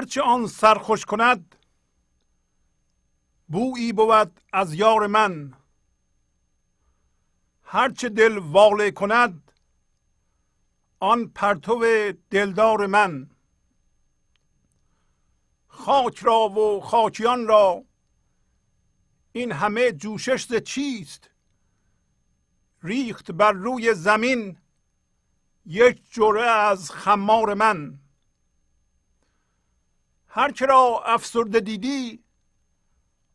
هرچه آن سرخوش کند بویی بود از یار من. هرچه دل واله کند آن پرتو دلدار من. خاک را و خاکیان را این همه جوشش ز چیست؟ ریخت بر روی زمین یک جوره از خمار من. هر که را افسرده دیدی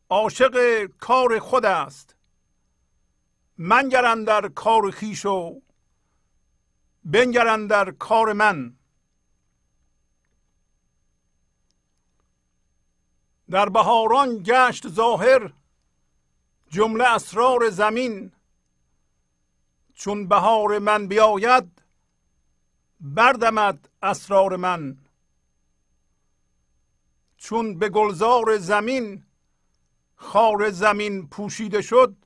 عاشق کار خود است. منگرن در کار خیش و بنگرن در کار من. در بهاران گشت ظاهر جمله اسرار زمین. چون بهار من بیاید بردمد اسرار من. چون به گلزار زمین خار زمین پوشیده شد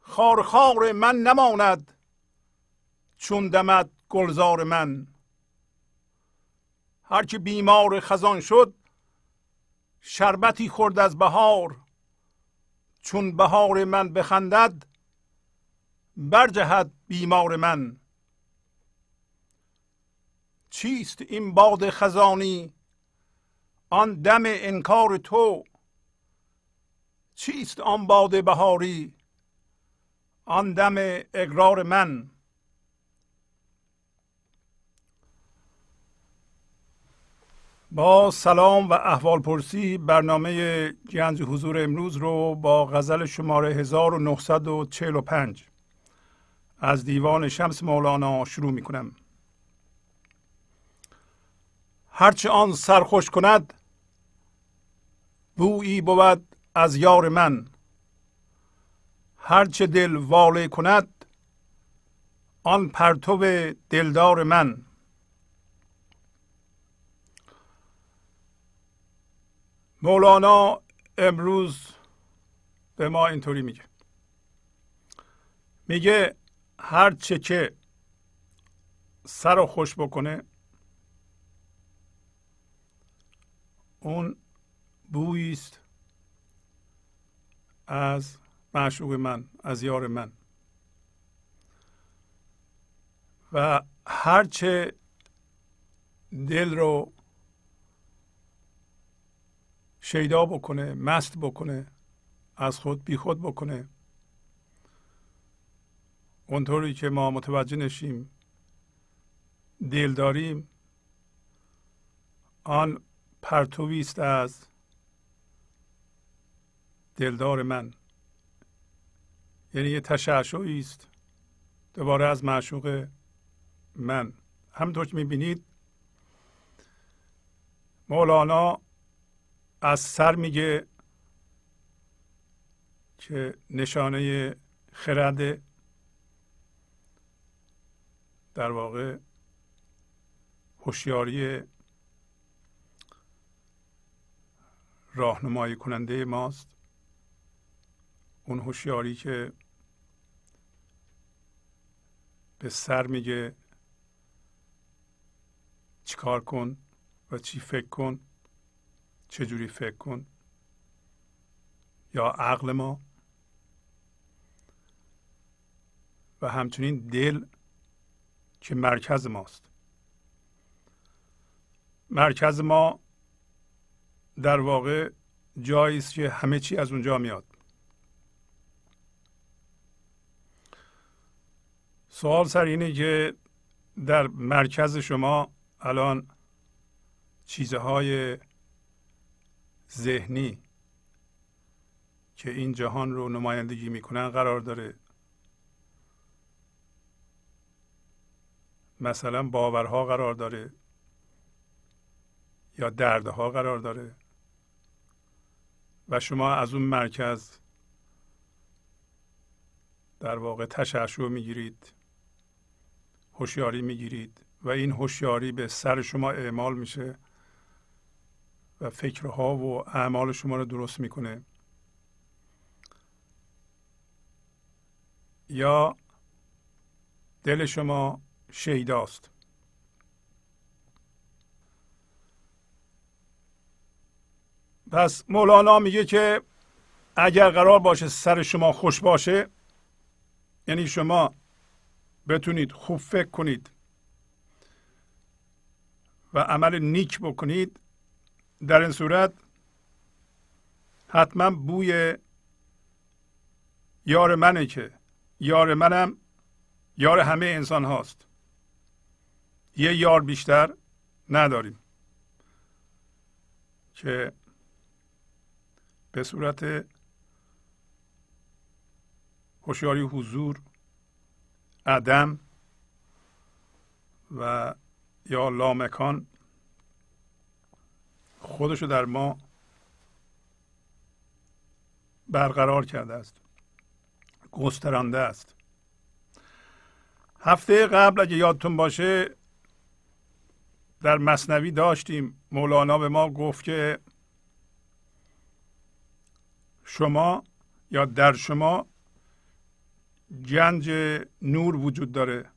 خار خار من نماند چون دمد گلزار من. هر که بیمار خزان شد شربتی خورد از بهار. چون بهار من بخندد برجهد بیمار من. چیست این باد خزانی؟ آن دم انکار تو چیست آن باد بهاری؟ آن دم اقرار من. با سلام و احوال پرسی برنامه گنج حضور امروز رو با غزل شماره 1945 از دیوان شمس مولانا شروع می کنم هرچه آن سرخوش کند بویی بود از یار من. هرچه دل واله کند آن پرتو دلدار من. مولانا امروز به ما اینطوری میگه. میگه هر چه که سر خوش بکنه اون بویی است از معشوق من از یار من. و هرچه دل رو شیدا بکنه مست بکنه از خود بیخود بکنه اونطوری که ما متوجه نشیم دل داریم آن پرتوی است از دلدار من. یعنی یه تشعشعی است دوباره از معشوق من. همطور که می‌بینید مولانا از سر میگه که نشانه خرد در واقع هوشیاری راهنمایی کننده ماست. اون هوشیاری که به سر میگه چیکار کن و چی فکر کن چجوری فکر کن؟ یا عقل ما؟ و همچنین دل که مرکز ماست. مرکز ما در واقع جایی است که همه چی از اونجا میاد. سوال سر اینه که در مرکز شما الان چیزهای ذهنی که این جهان رو نمایندگی می‌کنن قرار داره. مثلا باورها قرار داره یا دردها قرار داره. و شما از اون مرکز در واقع تشعشع می‌گیرید. هوشیاری می‌گیرید و این هوشیاری به سر شما اعمال میشه و فکرها و اعمال شما رو درست می‌کنه. یا دل شما شیداست. پس مولانا میگه که اگر قرار باشه سر شما خوش باشه یعنی شما بتونید خوب فکر کنید و عمل نیک بکنید در این صورت حتما بوی یار منه که یار منم یار همه انسان هاست. یه یار بیشتر نداریم که به صورت هوشیاری حضور عدم و یا لامکان خودشو در ما برقرار کرده است. گسترانده است. هفته قبل اگه یادتون باشه در مصنوی داشتیم. مولانا به ما گفت که شما یا در شما گنج نور وجود داره.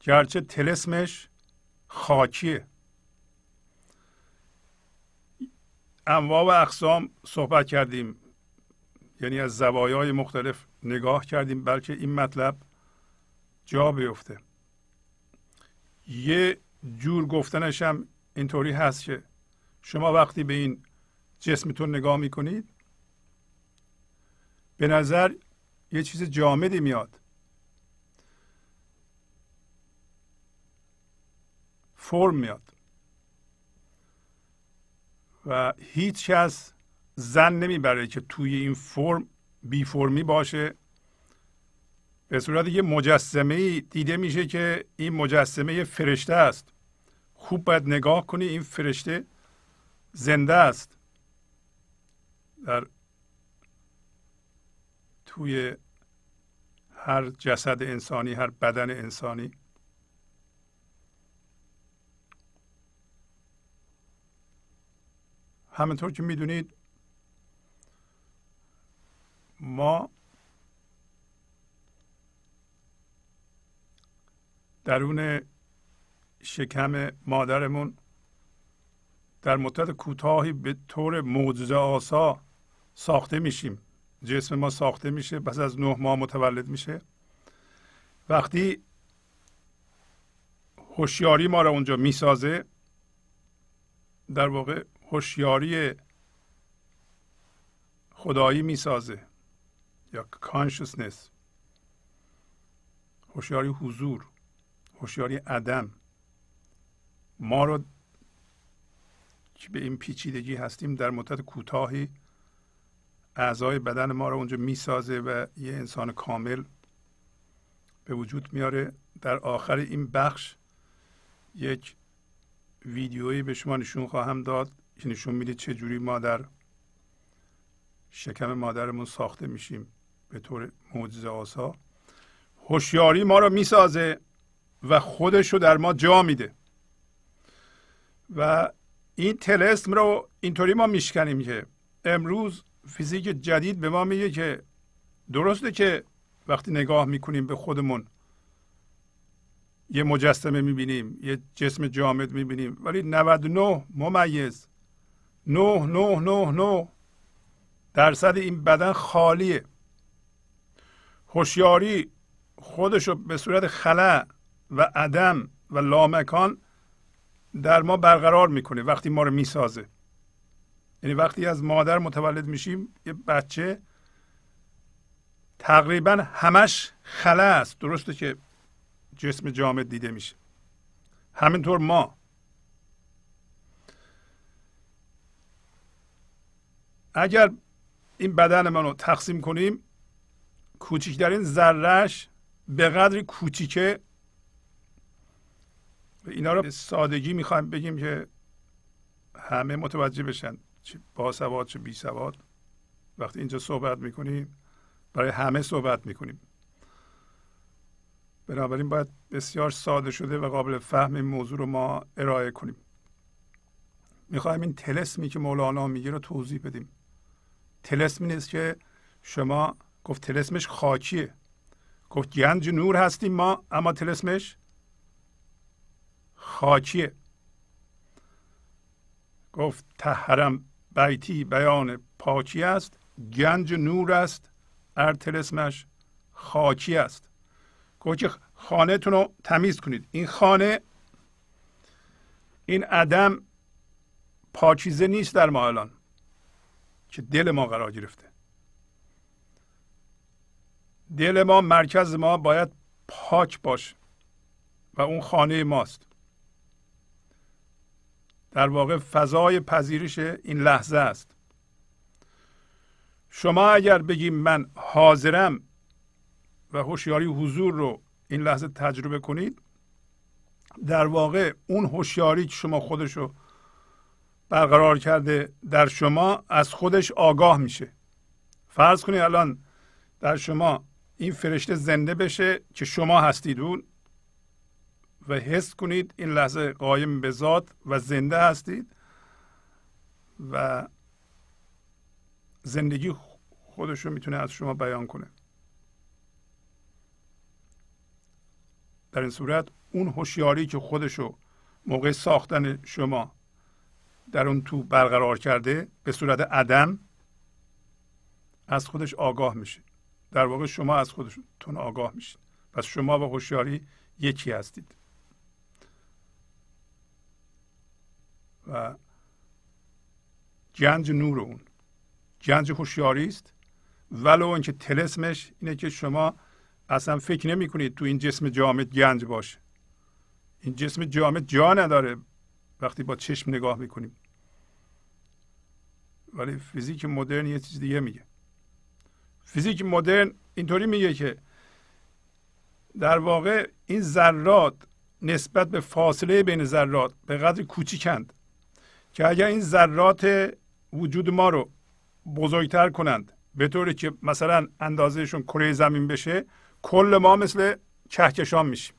گرچه تلسمش خاکیه. انواع و اقسام صحبت کردیم. یعنی از زوایای مختلف نگاه کردیم بلکه این مطلب جا بیفته. یه جور گفتنش هم اینطوری هست که شما وقتی به این جسمتون نگاه می‌کنید به نظر یه چیز جامدی میاد. فرم میاد. و هیچ کس زن نمی‌بره که توی این فرم بی فرمی باشه. به صورت یه مجسمه دیده میشه که این مجسمه فرشته است. خوب باید نگاه کنی این فرشته زنده است. در توی هر جسد انسانی هر بدن انسانی. همینطور که می‌دونید ما درون شکم مادرمون در مدت کوتاهی به طور معجزه آسا ساخته میشیم. جسم ما ساخته میشه پس از نه ماه متولد میشه. وقتی هوشیاری ما را اونجا می‌سازه در واقع هوشیاری خدایی می‌سازه یا کانشسنس هوشیاری حضور هوشیاری عدم. ما رو که به این پیچیدگی هستیم؟ در مدت کوتاهی اعضای بدن ما رو اونجا می‌سازه و یه انسان کامل به وجود میاره. در آخر این بخش یک ویدیویی به شما نشون خواهم داد که نشون میده چه جوری ما در شکم مادرمون ساخته میشیم به طور معجزه آسا. هوشیاری ما رو می‌سازه و خودش رو در ما جا میده. و این تلسم رو اینطوری ما میشکنیم که امروز فیزیک جدید به ما میگه که درسته که وقتی نگاه می‌کنیم به خودمون یه مجسمه می‌بینیم یه جسم جامد می‌بینیم ولی 99 ممیز 9 9 9 9 درصد این بدن خالیه. هوشیاری خودش رو به صورت خلع و عدم و لامکان در ما برقرار می‌کنه وقتی ما رو می‌سازه. یعنی وقتی از مادر متولد میشیم یه بچه تقریبا همش خله است. درسته که جسم جامد دیده میشه. همینطور ما. اگر این بدن منو تقسیم کنیم کوچکترین ذرهش به قدری کوچیکه. اینا رو به سادگی می‌خوایم بگیم که همه متوجه بشن. چه باسواد چه بی سواد. وقتی اینجا صحبت می‌کنیم برای همه صحبت می‌کنیم. بنابراین باید بسیار ساده شده و قابل فهم این موضوع رو ما ارائه کنیم. می‌خوایم این تلسمی که مولانا میگه رو توضیح بدیم. تلسمی نیست که شما گفت تلسمش خاکیه. گفت گنج نور هستیم ما اما تلسمش خاکیه. گفت تهرم بیتی بیان پاکی است گنج نور است ارتلسمش خاکی است. گفت که خانهتون رو تمیز کنید. این خانه این عدم پاکیزه نیست در ما الان. که دل ما قرار گرفته. دل ما مرکز ما باید پاک باشه و اون خانه ماست. در واقع فضای پذیرش این لحظه است. شما اگر بگیم من حاضرم و هوشیاری حضور رو این لحظه تجربه کنید در واقع اون هوشیاری که شما خودش رو برقرار کرده در شما از خودش آگاه میشه. فرض کنید الان در شما این فرشته زنده بشه که شما هستید. اون و حس کنید این لحظه قایم به ذات و زنده هستید و زندگی خودش رو می‌تونه از شما بیان کنه. در این صورت اون هوشیاری که خودشو موقع ساختن شما در اون تو برقرار کرده به صورت عدم از خودش آگاه میشه. در واقع شما از خودتون آگاه میشید. پس شما و هوشیاری یکی هستید. و گنج نور اون. گنج هوشیاری است. ولو اینکه تلسمش اینه که شما اصلا فکر نمی کنید تو این جسم جامد گنج باشه. این جسم جامد جا نداره وقتی با چشم نگاه می‌کنیم. ولی فیزیک مدرن یه چیز دیگه میگه. فیزیک مدرن اینطوری میگه که در واقع این ذرات نسبت به فاصله بین ذرات به قدر کوچیکند. که اگر این ذرات وجود ما رو بزرگتر کنند به طوری که مثلا اندازهشون کره زمین بشه کل ما مثل کهکشان میشیم.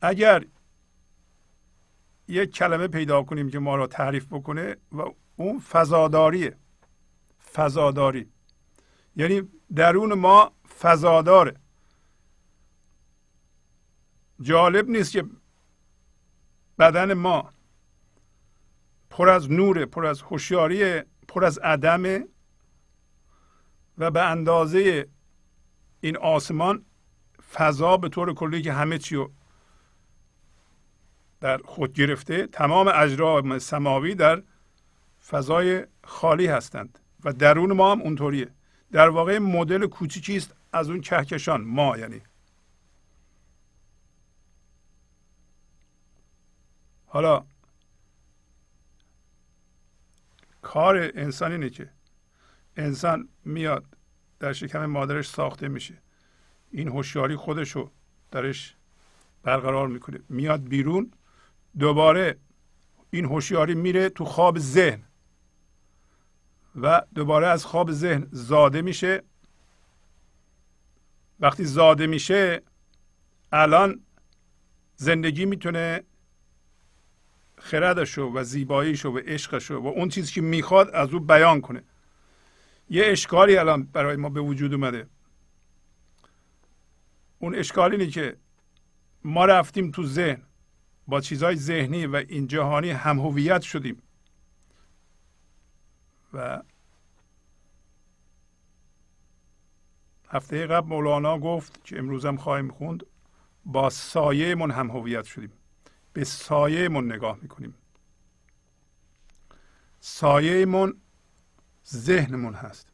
اگر یک کلمه پیدا کنیم که ما را تعریف بکنه و اون فضاداریه فضاداری. یعنی درون ما فضاداره. جالب نیست که بدن ما پر از نور پر از هوشیاری پر از عدم و به اندازه این آسمان فضا به طور کلی که همه چی رو در خود گرفته تمام اجرام سماوی در فضای خالی هستند و درون ما هم اونطوریه. در واقع مدل کوچیکی است از اون کهکشان ما یعنی. حالا کار انسان اینه که انسان میاد در شکم مادرش ساخته میشه. این هوشیاری خودشو درش برقرار می‌کنه. میاد بیرون دوباره این هوشیاری میره تو خواب ذهن و دوباره از خواب ذهن زاده میشه. وقتی زاده میشه الان زندگی می‌تونه خردشو و زیباییشو و عشقشو و اون چیزی که می‌خواد از او بیان کنه. یه اشکالی الان برای ما به وجود اومده. اون اشکال اینه که ما رفتیم تو ذهن با چیزهای ذهنی و این جهانی هم هویت شدیم. و هفته قبل مولانا گفت که امروز هم خواهیم خوند با سایه من هم هویت شدیم. به سایه من نگاه می‌کنیم. سایه من ذهنمون هست.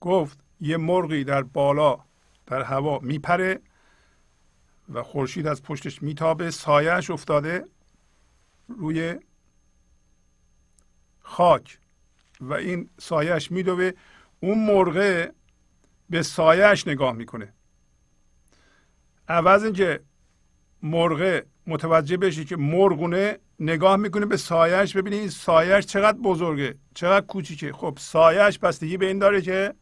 گفت یه مرغی در بالا در هوا میپره و خورشید از پشتش میتابه سایهش افتاده روی خاک و این سایهش میدوه. اون مرغه به سایهش نگاه می‌کنه. عوض اینکه مرغه متوجه بشه که مرغونه نگاه می‌کنه به سایهش ببینید این سایهش چقدر بزرگه چقدر کوچیکه. خب سایهش بستگی به این داره که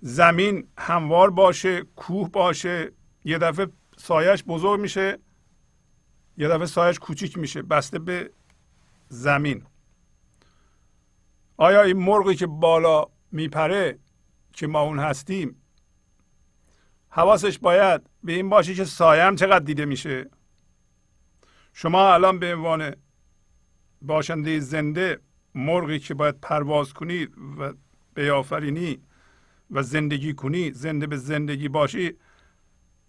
زمین هموار باشه کوه باشه یه دفعه سایهش بزرگ میشه یه دفعه سایهش کوچیک میشه بسته به زمین. آیا این مرغی که بالا میپره که ما اون هستیم حواسش باید به این باشه که سایه هم چقدر دیده میشه. شما الان به عنوان باشنده زنده مرغی که باید پرواز کنی و بیافرینی و زندگی کنی زنده به زندگی باشی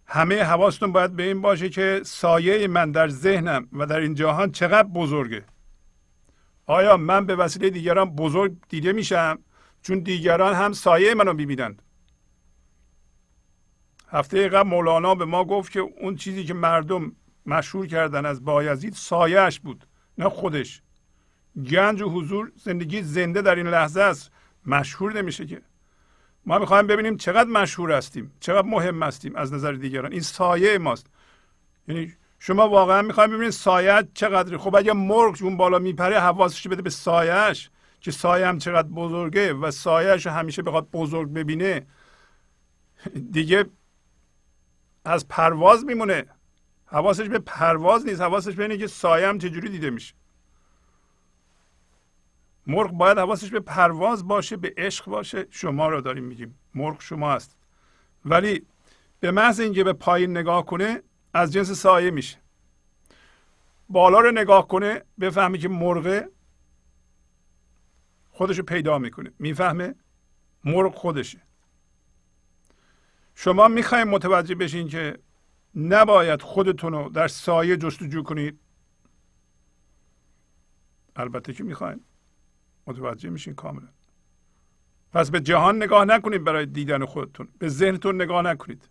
همه حواستون باید به این باشه که سایه من در ذهنم و در این جهان چقدر بزرگه. آیا من به وسیله دیگران بزرگ دیده میشم؟ چون دیگران هم سایه منو می‌بینند. هفته قبل مولانا به ما گفت که اون چیزی که مردم مشهور کردن از بایزید سایهش بود نه خودش. گنج و حضور زندگی زنده در این لحظه است. مشهور نمیشه که. ما می‌خوایم ببینیم چقدر مشهور هستیم چقدر مهم هستیم از نظر دیگران. این سایه ماست. یعنی شما واقعا می‌خوایم ببینید سایه چقدر خب اگه مرغ اون بالا میپره حواسش بده به سایهش که سایه هم چقدر بزرگه و سایهش همیشه بخواد بزرگ ببینه. دیگه از پرواز میمونه. حواسش به پرواز نیست. حواسش به اینه که سایه هم چجوری دیده میشه. مرغ باید حواسش به پرواز باشه به عشق باشه. شما رو داریم میگیم. مرغ شما هست ولی به محض اینکه به پایین نگاه کنه از جنس سایه میشه. بالا رو نگاه کنه بفهمی که مرغ خودشو پیدا می‌کنه. می‌فهمه؟ مرغ خودشه. شما می‌خوایم متوجه بشین که نباید خودتون رو در سایه جستجو کنید. البته که می‌خوایم. متوجه میشین کاملا. پس به جهان نگاه نکنید برای دیدن خودتون. به ذهنتون نگاه نکنید.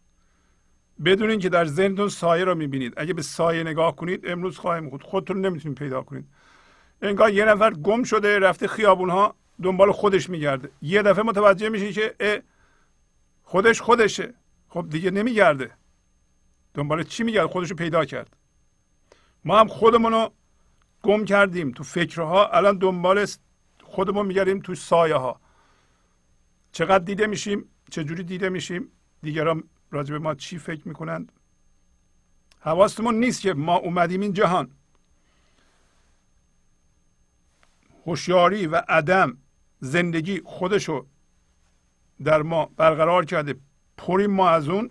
بدونین که در ذهنتون سایه رو می‌بینید. اگه به سایه نگاه کنید امروز خواهیم خود خودتون نمی‌تونید پیدا کنید. انگار یه نفر گم شده رفته خیابون ها دنبال خودش میگرده. یه دفعه متوجه میشین که خودش خودشه. خب دیگه نمیگرده. دنبال چی میگرده خودش رو پیدا کرد. ما هم خودمون رو گم کردیم تو فکرها. الان دنبال خودمون میگردیم تو سایه ها چقدر دیده میشیم؟ چجوری دیده میشیم؟ دیگران راجع به ما چی فکر می‌کنند؟ حواستمون نیست که ما اومدیم این جهان. هوشیاری و عدم زندگی خودشو در ما برقرار کرده پریم ما از اون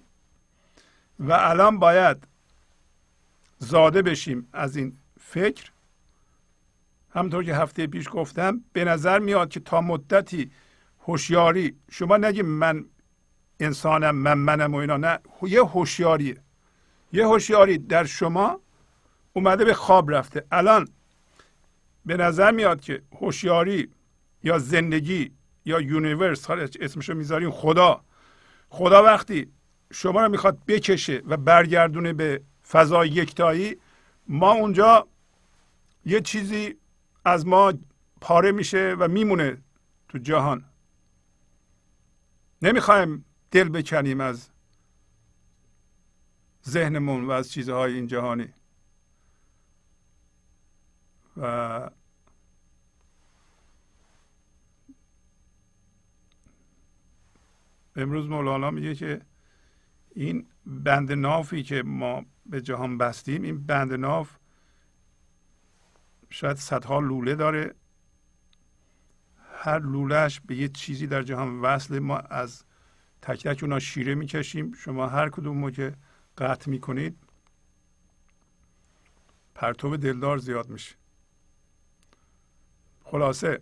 و الان باید زاده بشیم از این فکر. همطور که هفته پیش گفتم به نظر میاد که تا مدتی هوشیاری شما نگیم من انسانم من منم و اینا نه یه هوشیاریه. یه هوشیاری در شما اومده به خواب رفته. الان به نظر میاد که هوشیاری یا زندگی یا یونیورس اسمشو می‌ذاریم خدا. خدا وقتی شما رو می‌خواد بکشه و برگردونه به فضای یکتایی ما اونجا یه چیزی از ما پاره میشه و میمونه تو جهان. نمی‌خوایم دل بکنیم از ذهنمون و از چیزهای این جهانی. و امروز مولانا میگه که این بند نافی که ما به جهان بستیم این بند ناف شاید صدها لوله داره. هر لولهش به یه چیزی در جهان وصل ما از تک تک اونا شیره می‌کشیم. شما هر کدوم رو که قطع می‌کنید پرتو دلدار زیاد میشه. خلاصه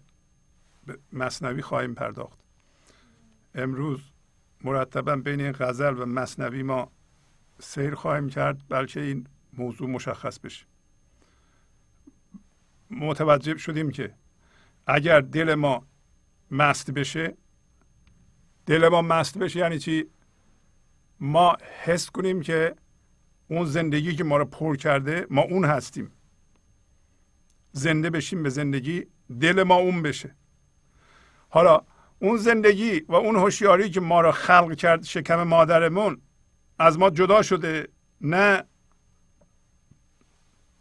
به مصنوی خواهیم پرداخت. امروز مرتبا بین این غزل و مصنوی ما سیر خواهیم کرد بلکه این موضوع مشخص بشه. متوجه شدیم که اگر دل ما مست بشه دل ما مست بشه یعنی چی؟ ما حس کنیم که اون زندگی که ما رو پر کرده ما اون هستیم. زنده بشیم به زندگی دل ما اون بشه. حالا اون زندگی و اون هوشیاری که ما را خلق کرد شکم مادرمون از ما جدا شده نه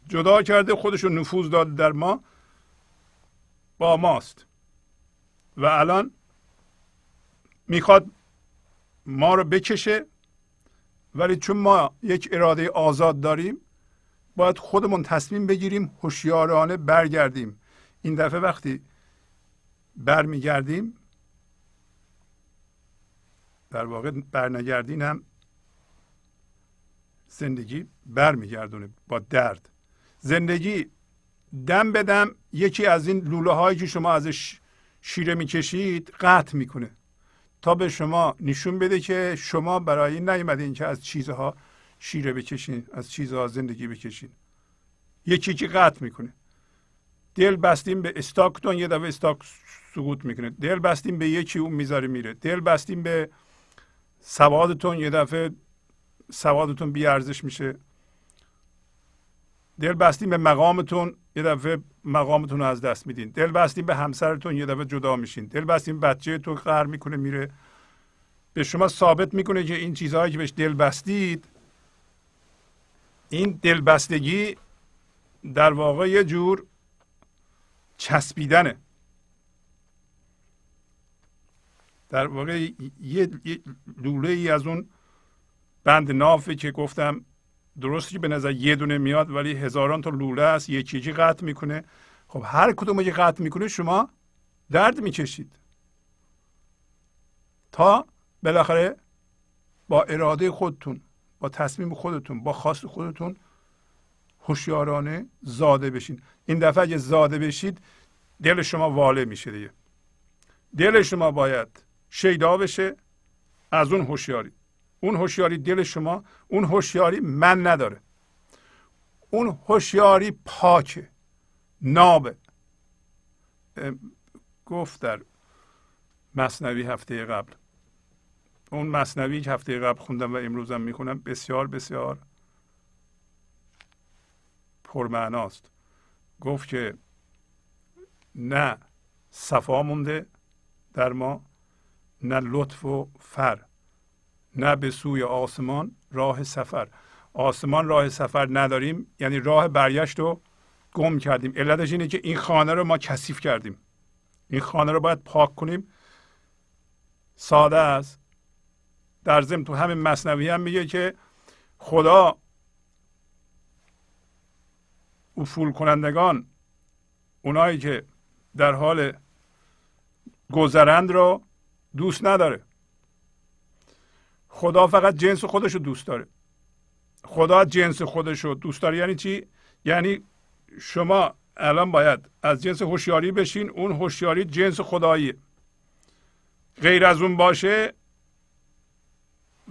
جدا کرده خودش رو نفوذ داده در ما با ماست. و الان می‌خواد ما رو بکشه ولی چون ما یک اراده آزاد داریم باید خودمون تصمیم بگیریم هوشیارانه برگردیم. این دفعه وقتی برمیگردیم در واقع برنگردین هم زندگی برمیگردونه با درد. زندگی دم به دم یکی از این لوله هایی که شما ازش شیره می‌کشید قطع می‌کنه. تا به شما نشون بده که شما برای این نیومدین که از چیزها شیره بکشین از چیزها زندگی بکشین. یکی که قطع می‌کنه. دل بستیم به استاکتون یه دفعه استاک سقوط می‌کنه. دل بستیم به یکی اون می‌ذاره میره. دل بستیم به سوادتون یه دفعه سوادتون بی ارزش میشه. دل بستیم به مقامتون یه دفعه مقامتون رو از دست میدین. دل بستیم به همسرتون یه دفعه جدا میشین. دل بستیم بچه تو قهر می‌کنه میره. به شما ثابت می‌کنه که این چیزهایی که بهش دل بستید این دلبستگی در واقع یه جور چسبیدنه. در واقع یه لوله ای از اون بند نافه که گفتم درستی به نظر یه دونه میاد ولی هزاران تا لوله است. یکی یکی قطع می‌کنه. خب هر کدوم که قطع می‌کنه شما درد می‌کشید. تا بالاخره با اراده خودتون با تصمیم خودتون با خواست خودتون هوشیارانه زاده بشین. این دفعه اگه زاده بشید دل شما واله میشه دیگه. دل شما باید شیدا بشه از اون هوشیاری. اون هوشیاری دل شما اون هوشیاری من نداره. اون هوشیاری پاکه نابه. گفت در مصنوی هفته قبل. اون مصنوی که هفته قبل خوندم و امروزم می‌خونم. بسیار بسیار پرمعناست. گفت که نه صفا مونده در ما. نه لطف و فر نه به سوی آسمان راه سفر. آسمان راه سفر نداریم یعنی راه برگشت رو گم کردیم. علتش اینه که این خانه رو ما کثیف کردیم. این خانه رو باید پاک کنیم. ساده است. در ضمن تو همین مصنوی هم میگه که خدا افول کنندگان اونایی که در حال گذرند رو دوست نداره. خدا فقط جنس خودش رو دوست داره. خدا جنس خودش رو دوست داره یعنی چی؟ یعنی شما الان باید از جنس هوشیاری بشین اون هوشیاری جنس خداییه. غیر از اون باشه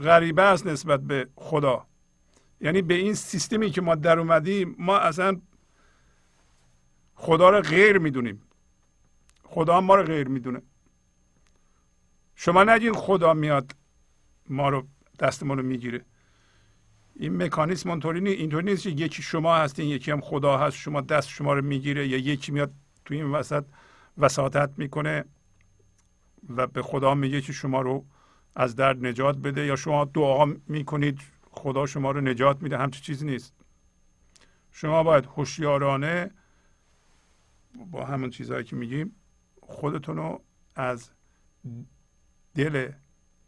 غریبه است نسبت به خدا. یعنی به این سیستمی که ما در اومدیم ما اصلا خدا رو غیر می‌دونیم. خدا ما رو غیر می‌دونه. شما نگین خدا میاد ما رو دست ما رو می‌گیره. این مکانیسم اونطوری نیست اینطوری نیست که یکی شما هستین یکی هم خدا هست. شما دست شما رو می‌گیره یا یکی میاد تو این وسط وساطت می‌کنه و به خدا میگه که شما رو از درد نجات بده یا شما دعا می‌کنید خدا شما رو نجات میده. همچی چیزی نیست. شما باید هوشیارانه با همون چیزهایی که میگیم خودتون رو از دل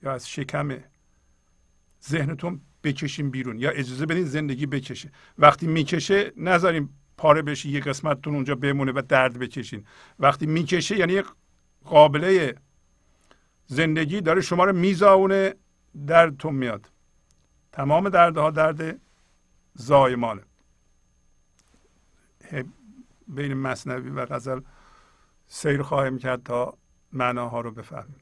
یا از شکم ذهنتون بکشیم بیرون. یا اجازه بدین زندگی بکشه. وقتی می‌کشه نذاریم پاره بشه یه قسمتتون اونجا بمونه و درد بکشین. وقتی می‌کشه یعنی قابله زندگی داره شما رو میزاونه دردتون میاد. تمام دردها درد زایمانه بین مصنوی و غزل سیر خواهیم کرد تا معناها رو بفهمیم.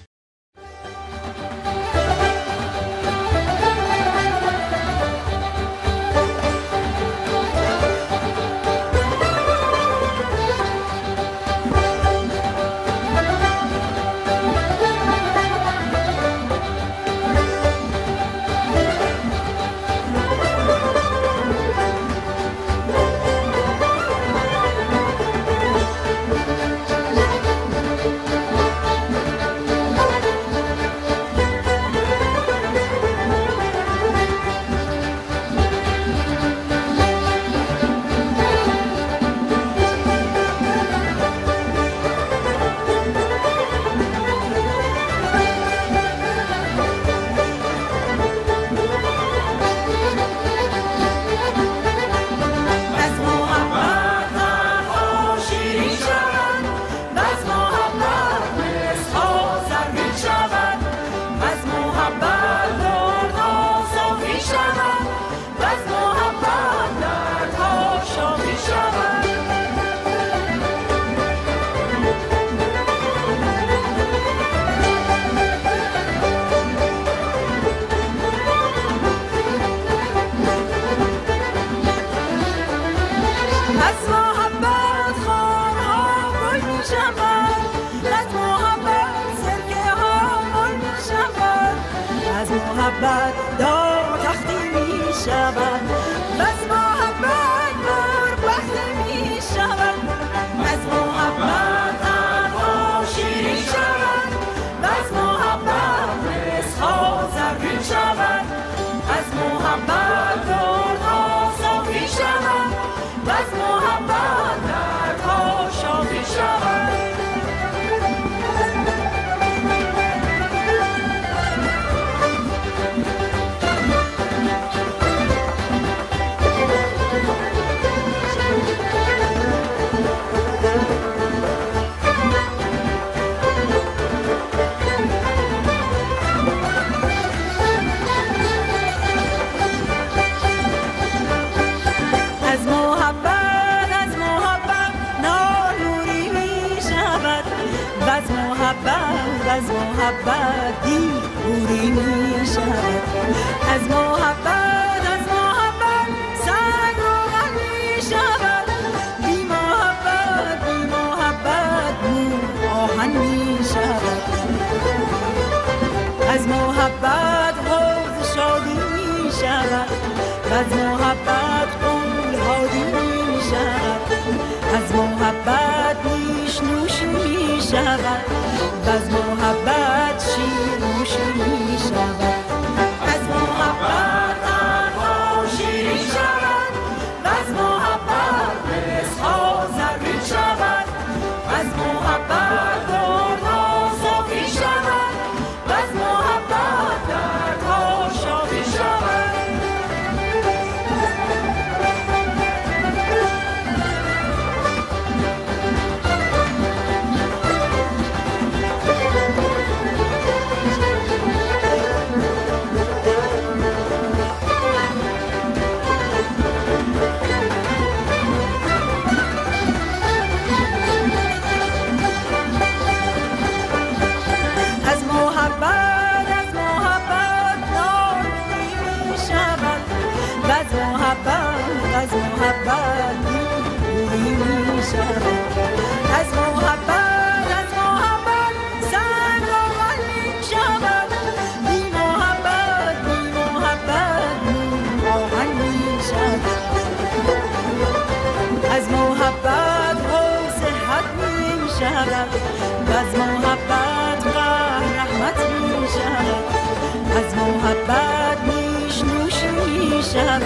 شود.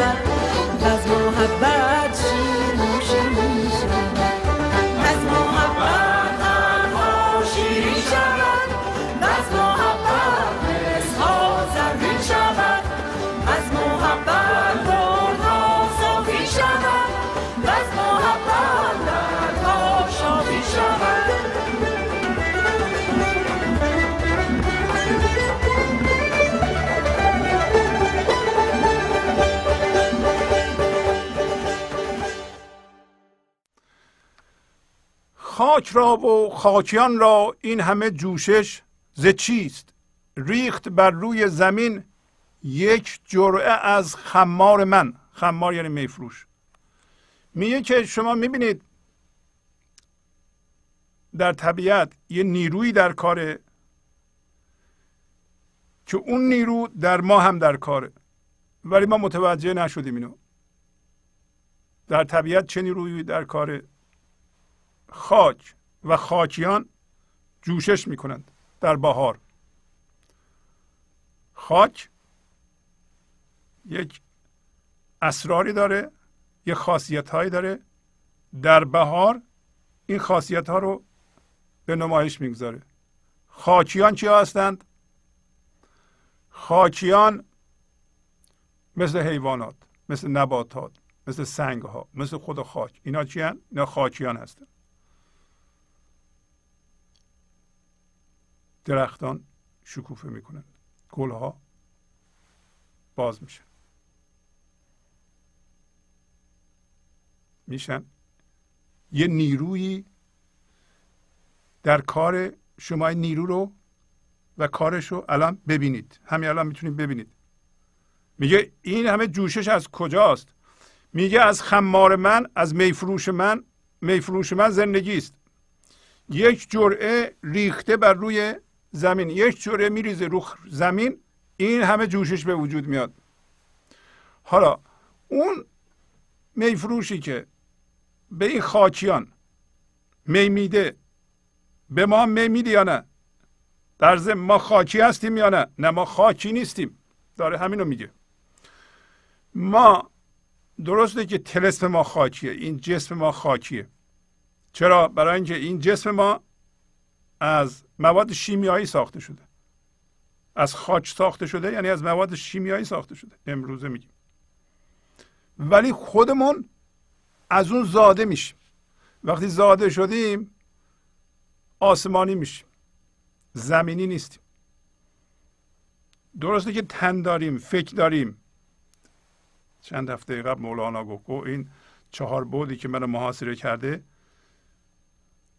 و از محبت خاک را و خاکیان را این همه جوشش ز چیست؟ ریخت بر روی زمین یک جرعه از خمار من. خمار یعنی میفروش. میگه که شما می‌بینید در طبیعت یه نیرویی در کاره که اون نیرو در ما هم در کاره. ولی ما متوجه نشدیم اینو. در طبیعت چه نیرویی در کاره؟ خاک و خاکیان جوشش می‌کنند در بهار. خاک یک اسراری داره یک خاصیت هایی داره. در بهار این خاصیت ها رو به نمایش می‌گذاره. خاکیان چی هستند؟ خاکیان مثل حیوانات مثل نباتات مثل سنگ ها مثل خود خاک. اینا چی هن؟ اینا خاکیان هستند. درختان شکوفه می‌کنن. گلها باز میشن. میشن. یه نیرویی در کار شما نیرو رو و کارش رو الان ببینید. همین الان می‌تونید ببینید. میگه این همه جوشش از کجاست؟ میگه از خمار من از میفروش من میفروش من زندگی است. یک جرعه ریخته بر روی زمین. یک جرعه میریزه رو زمین این همه جوشش به وجود میاد. حالا اون میفروشی که به این خاکیان می میده به ما می میده یا نه؟ در ضمن ما خاکی هستیم یا نه؟ نه ما خاکی نیستیم. داره همینو میگه. ما درسته که تلسم ما خاکیه این جسم ما خاکیه. چرا؟ برای اینکه این جسم ما از مواد شیمیایی ساخته شده. از خاک ساخته شده یعنی از مواد شیمیایی ساخته شده. امروزه میگیم. ولی خودمون از اون زاده میشیم. وقتی زاده شدیم آسمانی میشیم. زمینی نیستیم. درسته که تن داریم فکر داریم. چند هفته قبل مولانا گفت این چهار بودی که من محاصره کرده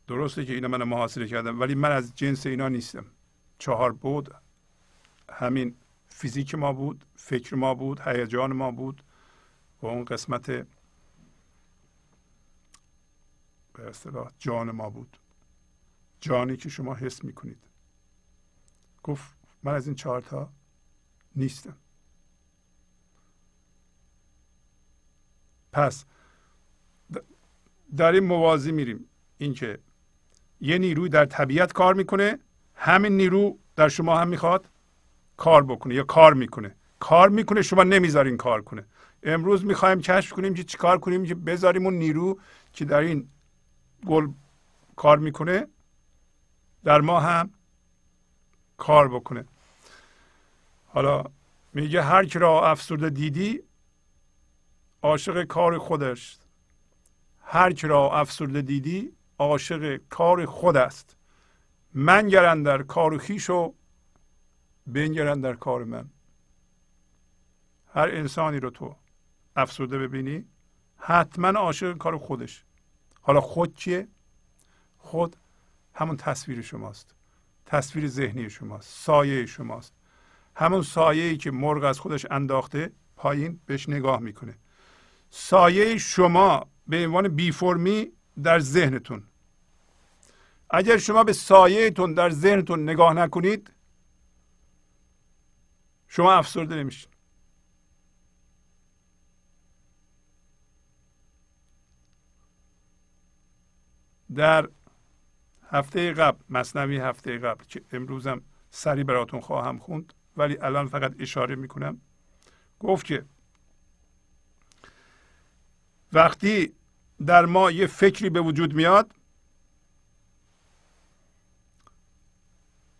درسته که اینا من محاصره کردم ولی من از جنس اینا نیستم. چهار بود همین فیزیک ما بود فکر ما بود هیجان ما بود و اون قسمت به اصطلاح جان ما بود. جانی که شما حس می‌کنید. گفت من از این چهارتا نیستم. پس داریم موازی میریم. اینکه یه نیروی در طبیعت کار می‌کنه همین نیرو در شما هم می‌خواد کار بکنه یا کار می‌کنه. کار می‌کنه شما نمی‌ذارین کار کنه. امروز می‌خوایم کشف کنیم که چیکار کنیم که بذاریم اون نیرو که در این گل کار می‌کنه در ما هم کار بکنه. حالا میگه هر کی را افسرده دیدی عاشق کار خودش هر کی را افسرده دیدی عاشق کار خود است. من گرن در کار خیش و بنگرن در کار من. هر انسانی رو تو افسرده ببینی حتما عاشق کار خودش. حالا خود چیه؟ خود همون تصویر شماست. تصویر ذهنی شماست سایه شماست. همون سایه ای که مرغ از خودش انداخته پایین بهش نگاه می‌کنه. سایه شما به عنوان بی فرمی در ذهنتون. اگر شما به سایهتون در ذهنتون نگاه نکنید شما افسرده نمیشین. در هفته قبل مصنوی هفته قبل که امروزم سری براتون خواهم خوند ولی الان فقط اشاره می‌کنم گفت که وقتی در ما یه فکری به وجود میاد.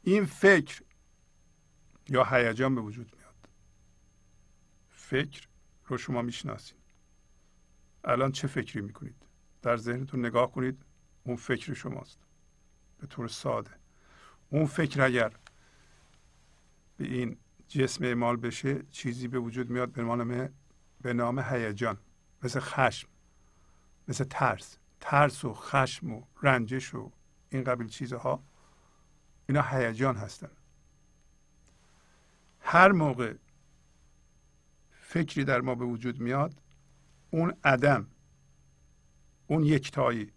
این فکر یا هیجان به وجود میاد. فکر رو شما می‌شناسید. الان چه فکری می‌کنید؟ در ذهنتون نگاه کنید اون فکر شماست. به طور ساده. اون فکر اگر به این جسم اعمال بشه چیزی به وجود میاد به نام به نام هیجان. مثل خشم. مثل ترس ترس و خشم و رنجش و این قبیل چیزها اینا هیجان هستن. هر موقع فکری در ما به وجود میاد اون عدم اون یکتایی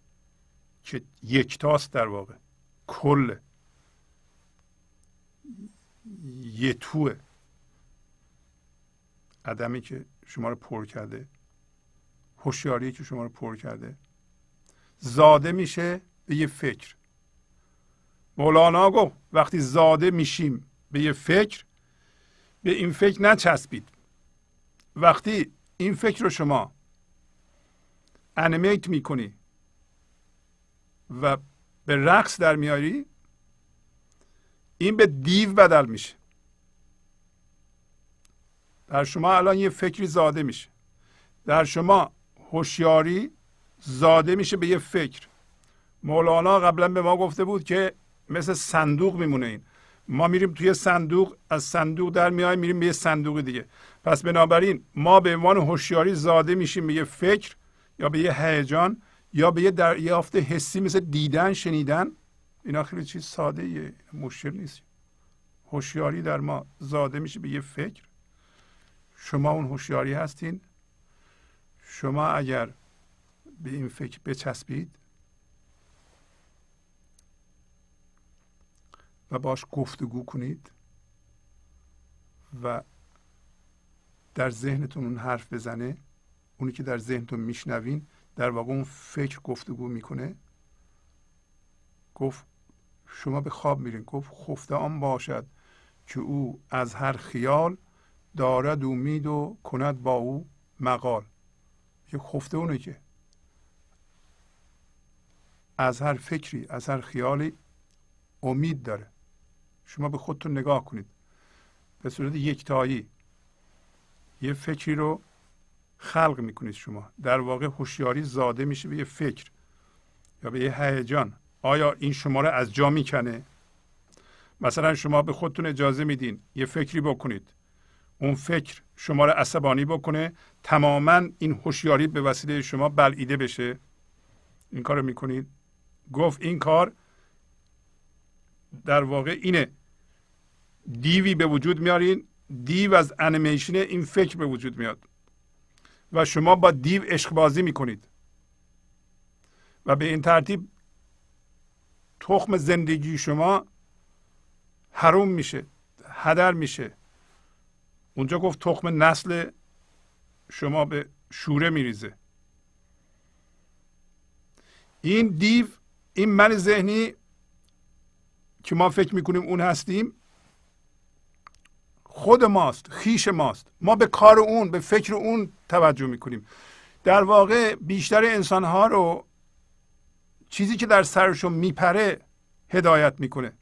که یکتاست در واقع کل یه توه عدمی که شما رو پر کرده هوشیاری که شما رو پر کرده. زاده میشه به یه فکر. مولانا گفت وقتی زاده میشیم به یه فکر به این فکر نچسبید. وقتی این فکر رو شما انیمیت می‌کنی و به رقص در میاری این به دیو بدل میشه. در شما الان یه فکری زاده میشه. در شما هوشیاری زاده میشه به یه فکر. مولانا قبلا به ما گفته بود که مثل صندوق میمونه این. ما میریم توی صندوق از صندوق در میایم میریم به یه صندوق دیگه. پس بنابراین ما به عنوان هوشیاری زاده میشیم به یه فکر یا به یه هیجان یا به یه دریافت حسی مثل دیدن شنیدن. اینا خیلی چیز ساده یه مشکل نیست. هوشیاری در ما زاده میشه به یه فکر. شما اون هوشیاری هستین. شما اگر به این فکر بچسبید و باش گفتگو کنید و در ذهنتون اون حرف بزنه اونی که در ذهنتون میشنوین در واقع اون فکر گفتگو می‌کنه گفت شما به خواب میرین گفت خفته آن باشد که او از هر خیال دارد امید و کند با او مقال. یه خفته اونه که از هر فکری از هر خیالی امید داره. شما به خودتون نگاه کنید. به صورت یکتایی یه فکری رو خلق می‌کنید شما. در واقع هوشیاری زاده میشه به یه فکر یا به یه هیجان. آیا این شما رو از جا می‌کنه؟ مثلا شما به خودتون اجازه میدین یه فکری بکنید. اون فکر شما رو عصبانی بکنه تماما این هوشیاری به وسیله شما بلعیده بشه. این کار رو می‌کنید. گفت این کار در واقع اینه. دیوی به وجود میارین دیو از انیمیشن این فکر به وجود میاد. و شما با دیو عشق بازی می‌کنید. و به این ترتیب تخم زندگی شما حروم میشه هدر میشه. اونجا گفت تخم نسل شما به شوره میریزه. این دیو این من ذهنی که ما فکر می‌کنیم اون هستیم خود ماست خیش ماست. ما به کار اون به فکر اون توجه می‌کنیم. در واقع بیشتر انسان ها رو چیزی که در سرشون میپره هدایت می‌کنه.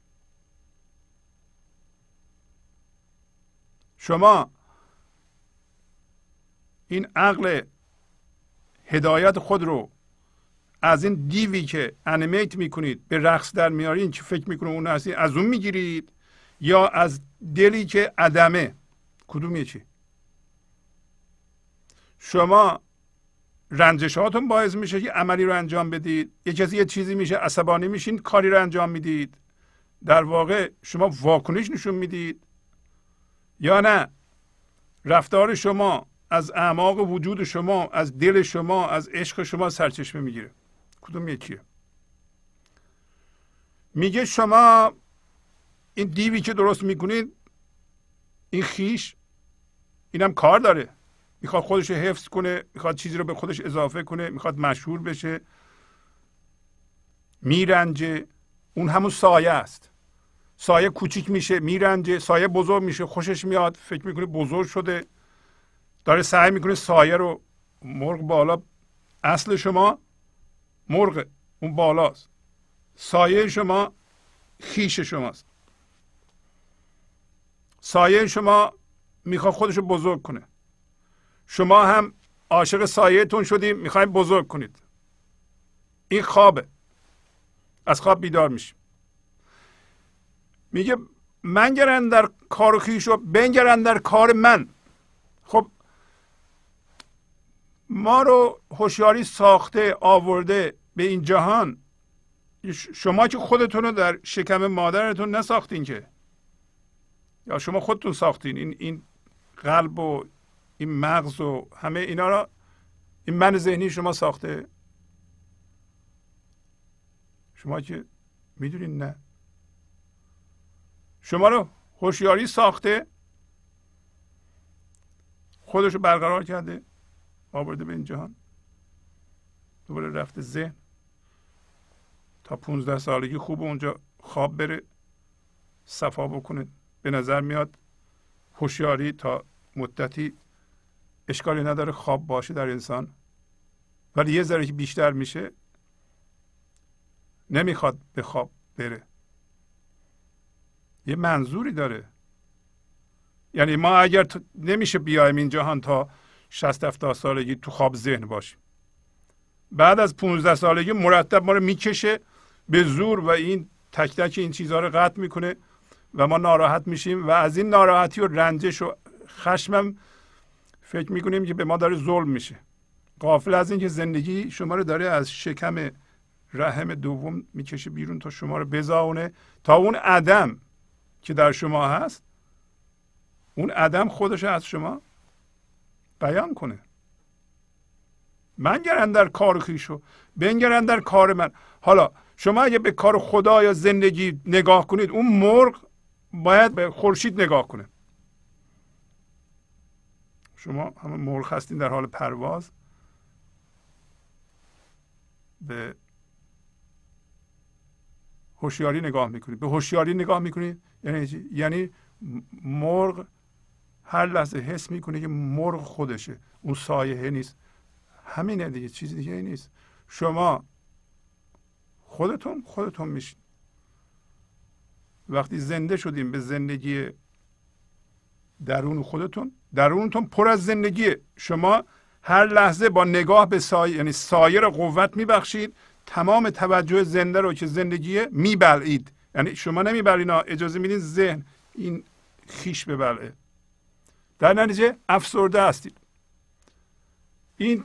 شما این عقل هدایت خود رو از این دیوی که انیمیت می‌کنید به رقص در میارین که فکر می‌کنه اون هستی از اون می‌گیرید؟ یا از دلی که عدمه؟ کدوم چی؟ شما رنجشاتون باعث میشه که عملی رو انجام بدید. یه کسی یه چیزی میشه عصبانی میشین کاری رو انجام می‌دید. در واقع شما واکنش نشون می‌دید. یا نه? رفتار شما از اعماق وجود شما از دل شما از عشق شما سرچشمه می‌گیره. کدوم یکیه؟ میگه شما این دیوی که درست می‌کنید این خیش اینم کار داره. می‌خواد خودش رو حفظ کنه می‌خواد چیزی رو به خودش اضافه کنه می‌خواد مشهور بشه. میرنجه. اون همون سایه است. سایه کوچیک میشه میرنجه سایه بزرگ میشه خوشش میاد فکر می‌کنه بزرگ شده. داره سعی می‌کنه سایه رو مرغ بالا اصل شما مرغ اون بالاست. سایه شما خیش شماست. سایه شما می‌خواد خودش رو بزرگ کنه. شما هم عاشق سایهتون شدیم می‌خوایم بزرگ کنید. این خوابه. از خواب بیدار میشیم. میگه منگرن در کار خیش و بنگرن در کار من. خب ما رو هوشیاری ساخته آورده به این جهان شما که خودتون رو در شکم مادرتون نساختین که. یا شما خودتون ساختین. این این قلب و این مغز و همه اینا را این من ذهنی شما ساخته. شما که می‌دونین نه. شما رو هوشیاری ساخته. خودش رو برقرار کرده. آورده به این جهان. دوباره رفته ذهن. تا پونزده سالگی خوب اونجا خواب بره. صفا بکنه. به نظر میاد هوشیاری تا مدتی اشکالی نداره. خواب باشه در انسان. ولی یه ذره بیشتر میشه نمی‌خواد به خواب بره. یه منظوری داره. یعنی ما اگر نمیشه بیایم این جهان تا 60 70 سالگی تو خواب ذهن باشیم. بعد از 15 سالگی مرتب ما رو می‌کشه به زور و این تک تک این چیزها رو قطع می‌کنه و ما ناراحت میشیم و از این ناراحتی و رنجش و خشمم فکر می‌کنیم که به ما داره ظلم میشه. قافل از اینکه زندگی شما رو داره از شکم رحم دوم می‌کشه بیرون تا شما رو بزاونه تا اون عدم که در شما هست اون عدم خودش از شما بیان کنه. من گرن در کار خیشو بنگرن در کار من. حالا شما اگه به کار خدا یا زندگی نگاه کنید اون مرغ باید به خورشید نگاه کنه. شما همه مرغ هستین در حال پرواز. به هوشیاری نگاه می‌کنید به هوشیاری نگاه می‌کنید یعنی؟ یعنی مرغ هر لحظه حس می‌کنه که مرغ خودشه. اون سایه نیست. همینه دیگه چیزی دیگه نیست. شما خودتون خودتون میشین. وقتی زنده شدیم به زندگی درون خودتون درونتون پر از زندگیه. شما هر لحظه با نگاه به سایه یعنی سایر قوت میبخشید. تمام توجه زنده رو که زندگیه میبلعید. یعنی شما نمی‌برین اجازه میدین ذهن این خیش ببلعه. در نتیجه افسرده هستید. این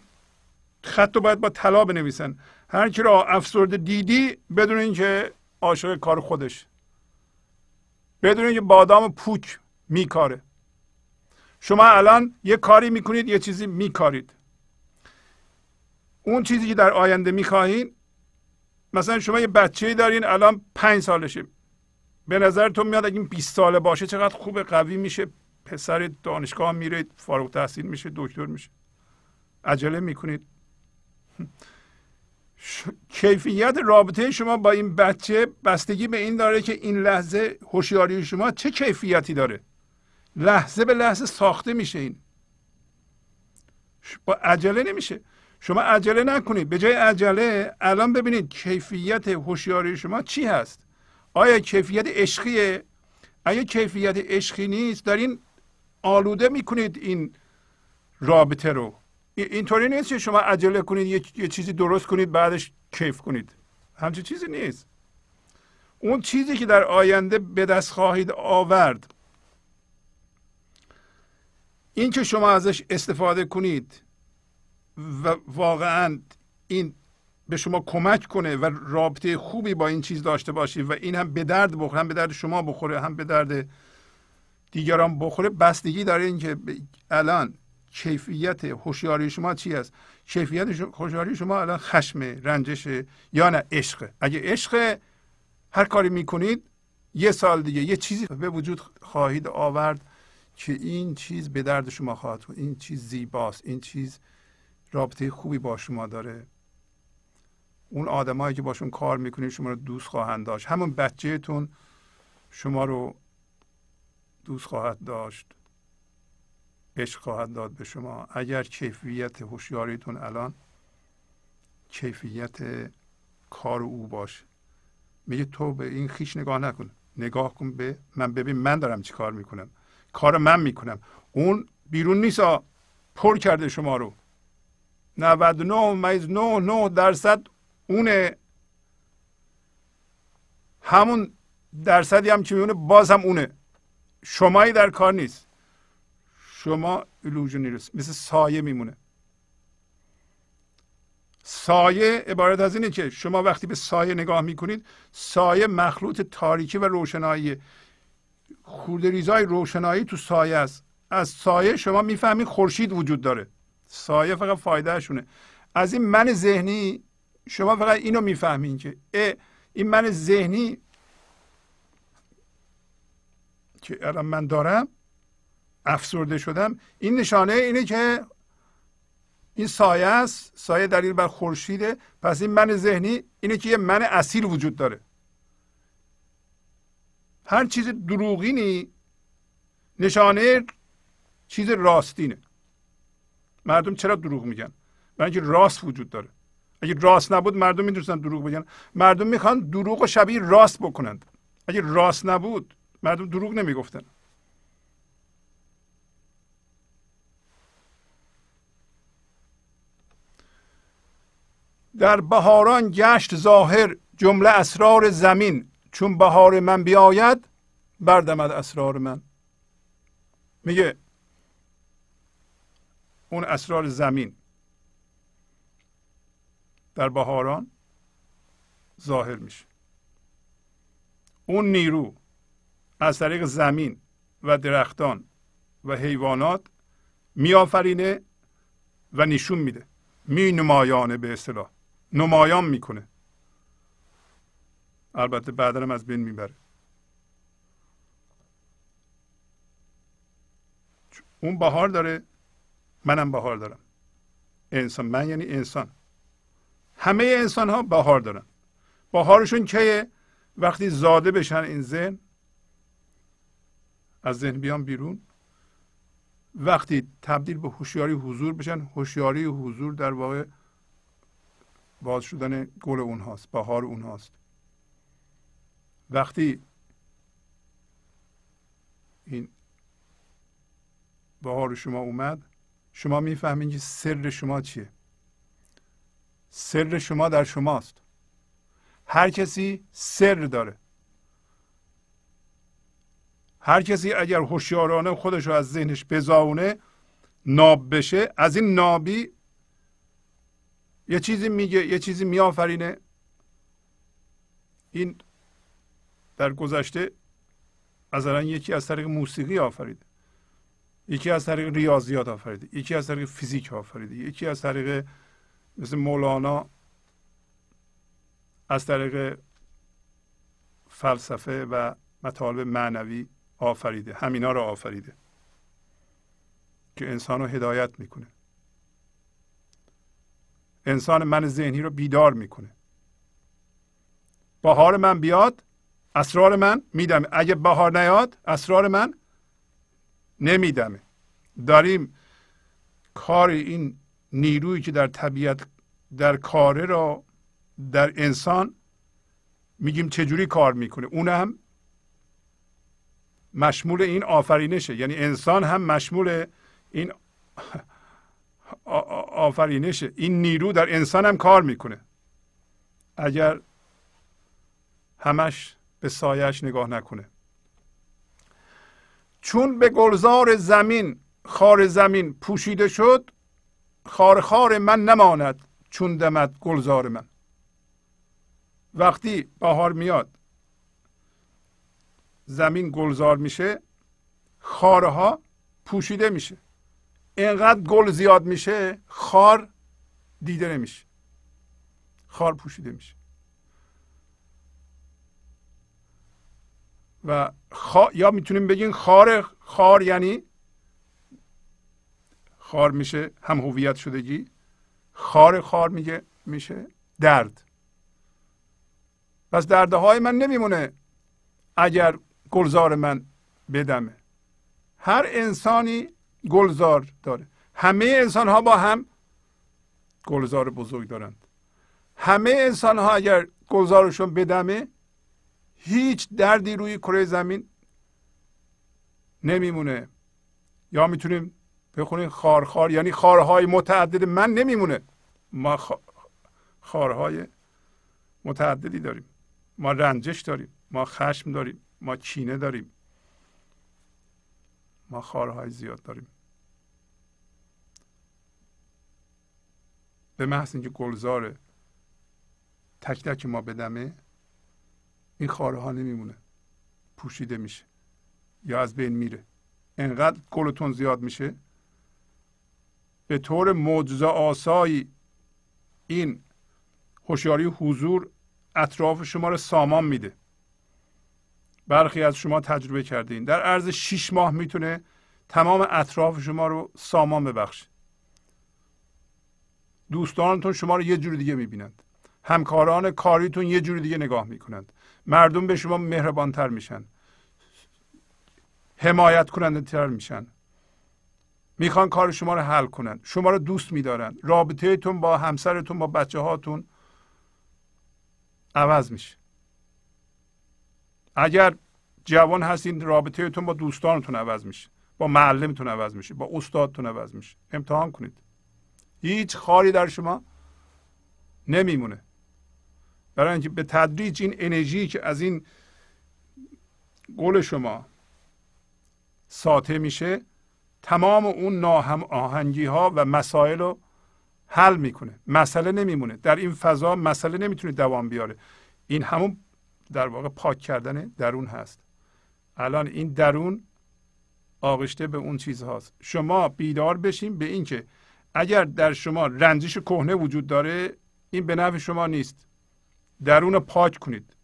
خط رو باید با طلا بنویسن. هر کی را افسرده دیدی بدون اینکه عاشق کار خودش بدون اینکه بادام پوک میکاره. شما الان یه کاری می‌کنید یه چیزی میکارید. اون چیزی که در آینده می‌خواهید مثلا شما یه بچه دارین الان پنج سالشه. به نظرتون میاد اگه این 20 ساله باشه چقدر خوب قوی میشه؟ پسر دانشگاه میره فارغ تحصیل میشه دکتر میشه. عجله می‌کنید. کیفیت رابطه شما با این بچه بستگی به این داره که این لحظه هوشیاری شما چه کیفیتی داره؟ لحظه به لحظه ساخته میشه این. با عجله نمیشه. شما عجله نکنید. به جای عجله الان ببینید کیفیت هوشیاری شما چی هست. آیا کیفیت عشقیه؟ اگه کیفیت عشقی نیست دارین آلوده می‌کنید این رابطه رو. اینطوری نیست که شما عجله کنید یه،, یه چیزی درست کنید بعدش کیف کنید. همچین چیزی نیست. اون چیزی که در آینده به دست خواهید آورد این که شما ازش استفاده کنید. و واقعا این به شما کمک کنه و رابطه خوبی با این چیز داشته باشید و این هم به درد بخوره هم به درد شما بخوره هم به درد دیگران بخوره. بستگی داره اینکه الان کیفیت هوشیاری شما چی است؟ کیفیت هوشیاری شما الان خشم رنجش یا نه؟ عشق اگه عشق هر کاری می‌کنید یه سال دیگه یه چیزی به وجود خواهید آورد که این چیز به درد شما خواهد این چیز زیباست. این چیز رابطه خوبی با شما داره. اون آدمایی که باشون کار می‌کنید شما رو دوست خواهند داشت. همون بچهتون شما رو دوست خواهد داشت عشق خواهد داد به شما. اگر کیفیت هوشیاریتون الان کیفیت کار او باشه. میگه تو به این خیش نگاه نکن. نگاه کن به من. ببین من دارم چی کار می‌کنم. کار من می‌کنم. اون بیرون نیست پر کرده شما رو. 99 ممیز 9 9 درصد اونه. همون درصدی هم که میونه باز هم اونه. شمایی در کار نیست. شما ایلوژنیرس مثل سایه میمونه. سایه عبارت از اینه که شما وقتی به سایه نگاه می‌کنید سایه مخلوط تاریکی و روشنایی. خورده ریزای روشنایی تو سایه است. از سایه شما می‌فهمید خورشید وجود داره. سایه فقط فایدهشونه. از این من ذهنی شما فقط اینو می‌فهمین که این من ذهنی که الان من دارم افسرده شدم این نشانه اینه که این سایه است سایه دلیل بر خورشیده. پس این من ذهنی اینه که یه من اصیل وجود داره. هر چیز دروغینی نشانه چیز راستینه. مردم چرا دروغ میگن؟ برای اینکه راست وجود داره. اگه راست نبود مردم می‌دونستن دروغ بگن. مردم می‌خوان دروغ و شبیه راست بکنند. اگه راست نبود مردم دروغ نمی‌گفتن. در بهاران گشت ظاهر جمله اسرار زمین. چون بهار من بیاید بردمد اسرار من. میگه اون اسرار زمین. در بهاران ظاهر میشه. اون نیرو از طریق زمین و درختان و حیوانات میآفرینه و نشون میده. می نمایانه به اصطلاح. نمایان می‌کنه. البته بعدا هم از بین می‌بره. اون بهار داره منم بهار دارم. انسان من یعنی انسان. همه انسان ها بهار دارن. بهارشون که وقتی زاده بشن این ذهن از ذهن بیان بیرون. وقتی تبدیل به هوشیاری حضور بشن هوشیاری حضور در واقع باز شدن گل اونهاست بهار اونهاست. وقتی این بهار شما اومد شما می‌فهمید که سر شما چیه. سر شما در شماست. هر کسی سر داره. هر کسی اگر هوشیارانه خودش رو از ذهنش بزاونه ناب بشه از این نابی یه چیزی میگه یه چیزی میآفرینه. این در گذشته مثلا یکی از طریق موسیقی آفریده. یکی از طریق ریاضیات آفریده یکی از طریق فیزیک آفریده یکی از طریق مثل مولانا از طریق فلسفه و مطالب معنوی آفریده همینا رو آفریده که انسان رو هدایت می‌کنه. انسان من ذهنی رو بیدار می‌کنه. بهار من بیاد اسرار من میدم اگه بهار نیاد اسرار من نمیدمه. داریم کار این نیرویی که در طبیعت در کاره را در انسان میگیم چجوری کار می‌کنه؟ اون هم مشمول این آفرینشه. یعنی انسان هم مشمول این آفرینشه. این نیرو در انسان هم کار می‌کنه. اگر همش به سایش نگاه نکنه. چون به گلزار زمین خار زمین پوشیده شد خار خار من نماند چون دمد گلزار من. وقتی بهار میاد زمین گلزار میشه خارها پوشیده میشه. اینقدر گل زیاد میشه خار دیده نمیشه. خار پوشیده میشه. و یا می‌تونیم بگیم خار خار یعنی خار میشه هم هویت شدگی. خار خار میگه میشه درد. پس درده های من نمیمونه اگر گلزار من بدمه. هر انسانی گلزار داره. همه انسان ها با هم گلزار بزرگ دارند. همه انسان ها اگر گلزارشون بدمه هیچ دردی روی کره زمین نمیمونه. یا می‌تونیم بخونیم خارخار یعنی خارهای متعدد من نمیمونه. ما خارهای متعددی داریم. ما رنجش داریم. ما خشم داریم. ما چینه داریم. ما خارهای زیاد داریم. به محض اینکه گلزار تک تک ما بدمه این خارها نمیمونه. پوشیده میشه. یا از بین میره. انقدر گلتون زیاد میشه. به طور معجزه آسایی این هوشیاری حضور اطراف شما رو سامان میده. برخی از شما تجربه کردین. در عرض شیش ماه می‌تونه تمام اطراف شما رو سامان ببخشه. دوستانتون شما رو یه جور دیگه می‌بینند. همکاران کاریتون یه جور دیگه نگاه می‌کنند. مردم به شما مهربانتر میشن. حمایت کننده تر میشن. می‌خوان کار شما رو حل کنن. شما رو دوست میدارن. رابطهتون با همسرتون با بچه هاتون عوض میشه. اگر جوان هستین رابطهتون با دوستانتون عوض میشه. با معلمتون عوض میشه. با استادتون عوض میشه. امتحان کنید. هیچ خاری در شما نمیمونه. برای اینکه به تدریج این انرژی که از این گل شما ساطع میشه تمام اون ناهم آهنگی ها و مسائل رو حل می‌کنه. مسئله نمیمونه. در این فضا مسئله نمی‌تونه دوام بیاره. این همون در واقع پاک کردن درون هست. الان این درون آغشته به اون چیز هاست. شما بیدار بشین به اینکه اگر در شما رنجش کهنه وجود داره این به نفع شما نیست. درون پاک کنید.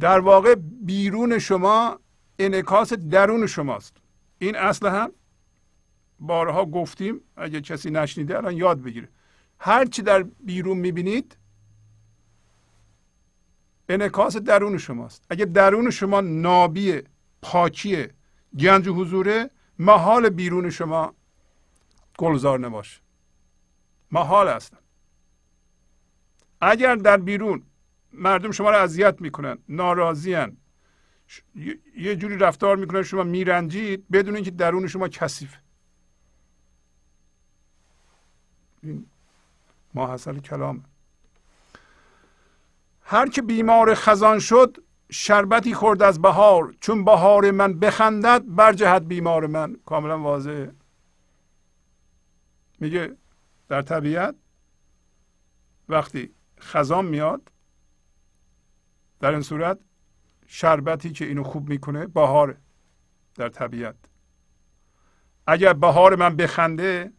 در واقع بیرون شما انعکاس درون شماست. این اصل هم بارها گفتیم اگه کسی نشنیده الان یاد بگیره. هر چی در بیرون می‌بینید انعکاس درون شماست. اگه درون شما نابی پاکیه گنج حضوره محال بیرون شما گلزار نباشه. محال هستن اگر در بیرون مردم شما رو اذیت می‌کنن ناراضیان یه جوری رفتار می‌کنن شما میرنجید بدون اینکه درون شما کثیف این ماحصل کلام هر که بیمار خزان شد شربتی خورد از بهار. چون بهار من بخندد برجهد بیمار من. کاملا واضحه. میگه در طبیعت وقتی خزان میاد در این صورت شربتی که اینو خوب می‌کنه بهاره در طبیعت. اگر بهار من بخنده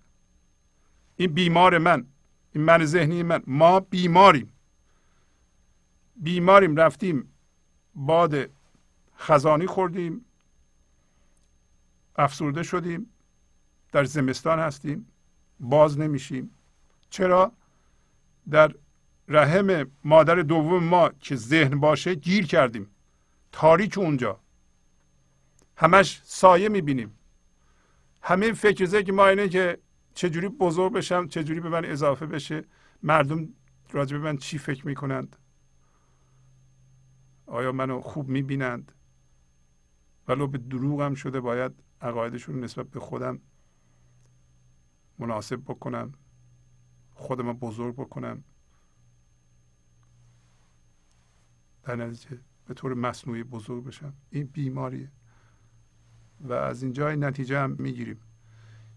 این بیمار من این من ذهنی من ما بیماریم. بیماریم رفتیم باد خزانی خوردیم افسرده شدیم در زمستان هستیم باز نمیشیم. چرا؟ در رحم مادر دوم ما که ذهن باشه گیر کردیم. تاریک اونجا. همش سایه می‌بینیم. همه فکر که ما اینه که چجوری بزرگ بشم چجوری به من اضافه بشه مردم راجع به من چی فکر می‌کنند؟ آیا منو خوب می‌بینند؟ ولو به دروغم شده باید عقایدشون نسبت به خودم مناسب بکنم خودم بزرگ بکنم. در نتیجه به طور مصنوعی بزرگ بشم. این بیماریه. و از اینجا این نتیجه هم می‌گیریم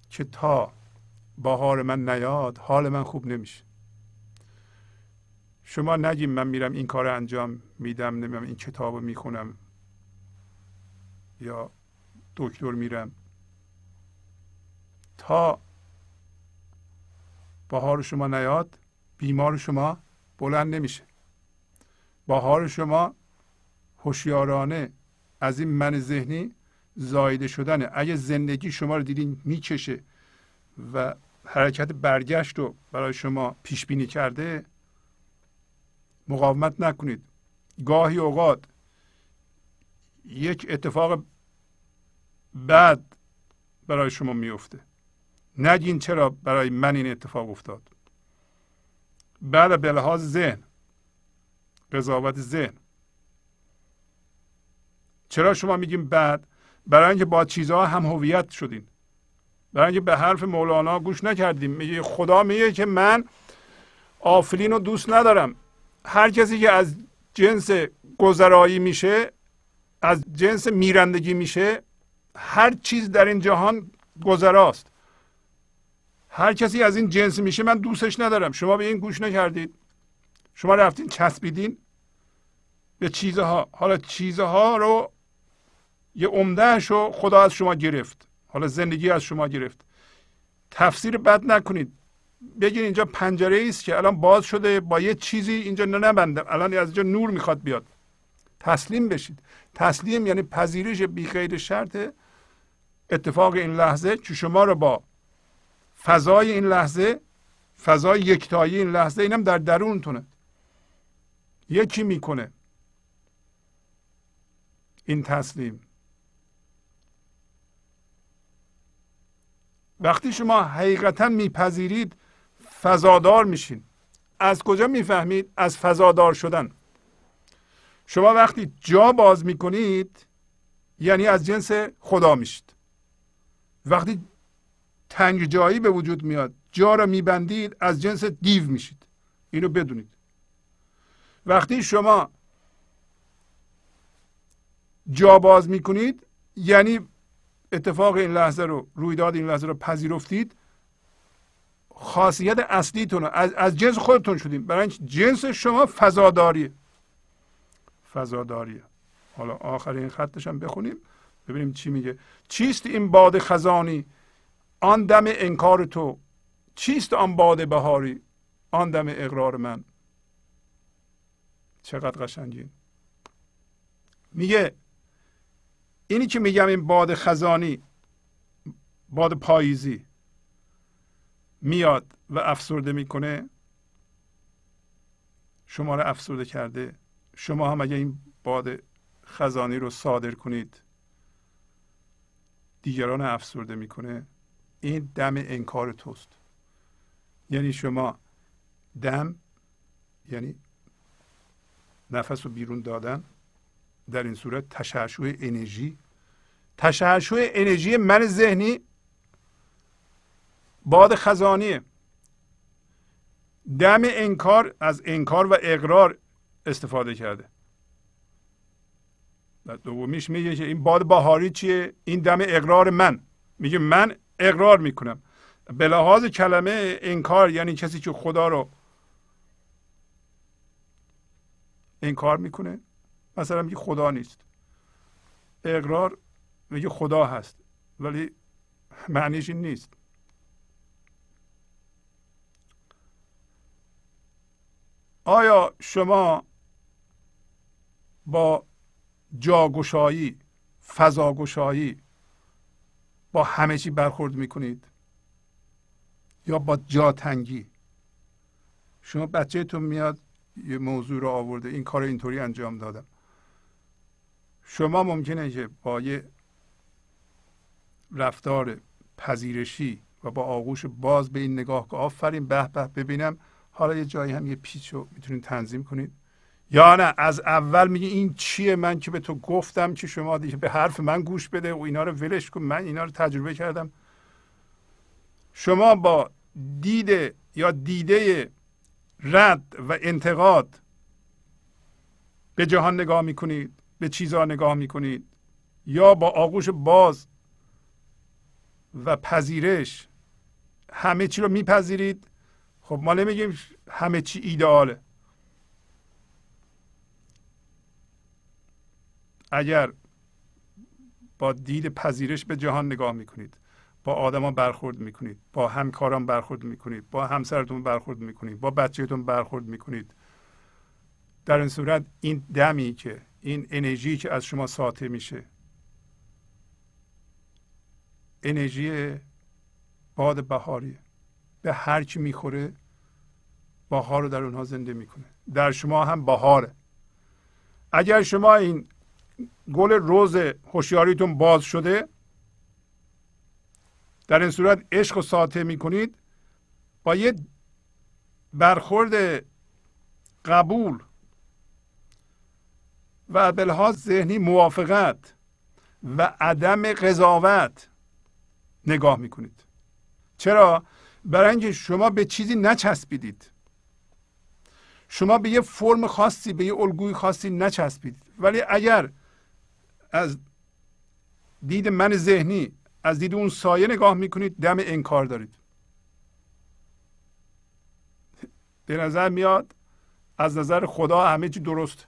که تا بهار من نیاد حال من خوب نمیشه. شما نگیم من میرم این کار انجام میدم نمی‌دونم این کتاب رو می‌خونم یا دکتر میرم. تا بهار شما نیاد بیمار شما بلند نمیشه. بهار شما هوشیارانه از این من ذهنی زایده شدنه. اگه زندگی شما رو دیدین می‌کشه و حرکت برگشت رو برای شما پیش بینی کرده مقاومت نکنید. گاهی اوقات یک اتفاق بد برای شما میفته نگین چرا برای من این اتفاق افتاد. بعد به لحاظ ذهن قضاوت ذهن. چرا شما میگیم بعد برای اینکه با چیزها هم هویت شدین. برای اینکه به حرف مولانا گوش نکردیم. میگه خدا میگه که من آفرین رو دوست ندارم. هر کسی که از جنس گذرایی میشه از جنس میرندگی میشه هر چیز در این جهان گذراست. هر کسی از این جنس میشه من دوستش ندارم. شما به این گوش نکردید. شما رفتین چسبیدین به چیزها. حالا چیزها رو یه عمدهش رو خدا از شما گرفت. حالا زندگی از شما گرفت. تفسیر بد نکنید. بگین اینجا پنجره است که الان باز شده با یه چیزی اینجا نبندم الان از اینجا نور می‌خواد بیاد. تسلیم بشید. تسلیم یعنی پذیرش بی شرط اتفاق این لحظه که شما رو با فضای این لحظه فضای یکتایی این لحظه اینم در درونتونه. یکی می‌کنه. این تسلیم. وقتی شما حقیقتا میپذیرید فضادار میشین. از کجا می‌فهمید؟ از فضادار شدن. شما وقتی جا باز می‌کنید یعنی از جنس خدا میشید. وقتی تنگ جایی به وجود میاد جا را میبندید از جنس دیو میشید. اینو بدونید. وقتی شما جا باز می‌کنید یعنی اتفاق این لحظه رو رویداد این لحظه رو پذیرفتید خاصیت اصلیتون از, از جنس خودتون شدیم برای جنس شما فضاداریه. فضاداریه. حالا آخرین خطش هم بخونیم ببینیم چی میگه. چیست این باد خزانی؟ آن دم انکار تو. چیست آن باد بهاری؟ آن دم اقرار من. چقدر قشنگین میگه اینی که میگم این باد خزانی باد پاییزی میاد و افسرده می‌کنه شما رو افسرده کرده. شما هم اگه این باد خزانی رو صادر کنید دیگران افسرده می‌کنه. این دم انکار توست. یعنی شما دم یعنی نفس رو بیرون دادن. در این صورت تشعشع انرژی. تشعشع انرژی من ذهنی باد خزانیه. دم انکار از انکار و اقرار استفاده کرده. و دومیش میگه که این باد بهاری چیه؟ این دم اقرار من. میگه من اقرار می‌کنم. به لحاظ کلمه انکار یعنی کسی که خدا رو انکار می‌کنه. مثلا میگه خدا نیست. اقرار میگه خدا هست. ولی معنیش این نیست. آیا شما با جاگشایی فضاگشایی با همه چی برخورد می‌کنید؟ یا با جاتنگی؟ شما بچهتون میاد یه موضوع رو آورده. این کار اینطوری انجام دادم. شما ممکنه که با یه رفتار پذیرشی و با آغوش باز به این نگاه که آفرین به به ببینم حالا یه جایی هم یه پیچ رو می‌تونید تنظیم کنید یا نه از اول میگه این چیه؟ من که به تو گفتم که شما دیگه به حرف من گوش بده و اینا رو ولش کن. من اینا رو تجربه کردم. شما با دید یا دیده رد و انتقاد. به جهان نگاه می‌کنید به چیزها نگاه می‌کنید. یا با آغوش باز و پذیرش همه چی رو میپذیرید. خب ما نمیگیم همه چی ایدئاله. اگر با دید پذیرش به جهان نگاه می‌کنید. با آدما برخورد می‌کنید با همکاران برخورد می‌کنید با همسرتون برخورد می‌کنید با بچهتون برخورد می‌کنید. در این صورت این دمی که این انرژی که از شما ساطع میشه انرژی باد بهاریه. به هر کی می‌خوره بهار رو در اونها زنده می‌کنه. در شما هم بهاره. اگر شما این گل روز هوشیاریتون باز شده در این صورت عشق رو ساطع می‌کنید. با یه برخورد قبول و به ذهنی موافقت و عدم قضاوت نگاه می‌کنید. چرا؟ برای اینکه شما به چیزی نچسبیدید. شما به یه فرم خاصی به یه الگوی خاصی نچسبیدید. ولی اگر از دید من ذهنی از دید اون سایه نگاه می‌کنید دم انکار دارید. به نظر میاد از نظر خدا همه چی درست.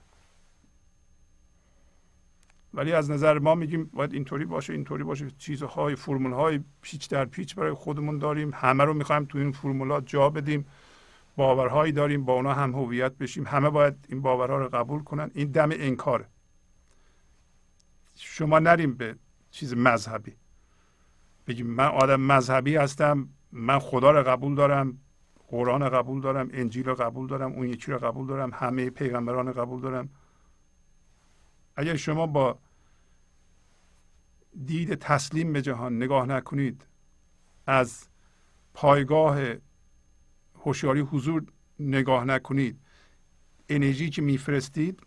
ولی از نظر ما میگیم باید اینطوری باشه اینطوری باشه. چیزهای فرمول های پیچ در پیچ برای خودمون داریم. همه رو می‌خوایم تو این فرمولات جا بدیم. باورهایی داریم با اونا هم هویت بشیم. همه باید این باورها رو قبول کنن. این دم انکاره. شما نریم به چیز مذهبی. بگیم من آدم مذهبی هستم من خدا رو قبول دارم قرآن قبول دارم انجیل رو قبول دارم اون یکی رو قبول دارم همه پیغمبران قبول دارم. اگر شما با دید تسلیم به جهان نگاه نکنید از پایگاه هوشیاری حضور نگاه نکنید انرژی که میفرستید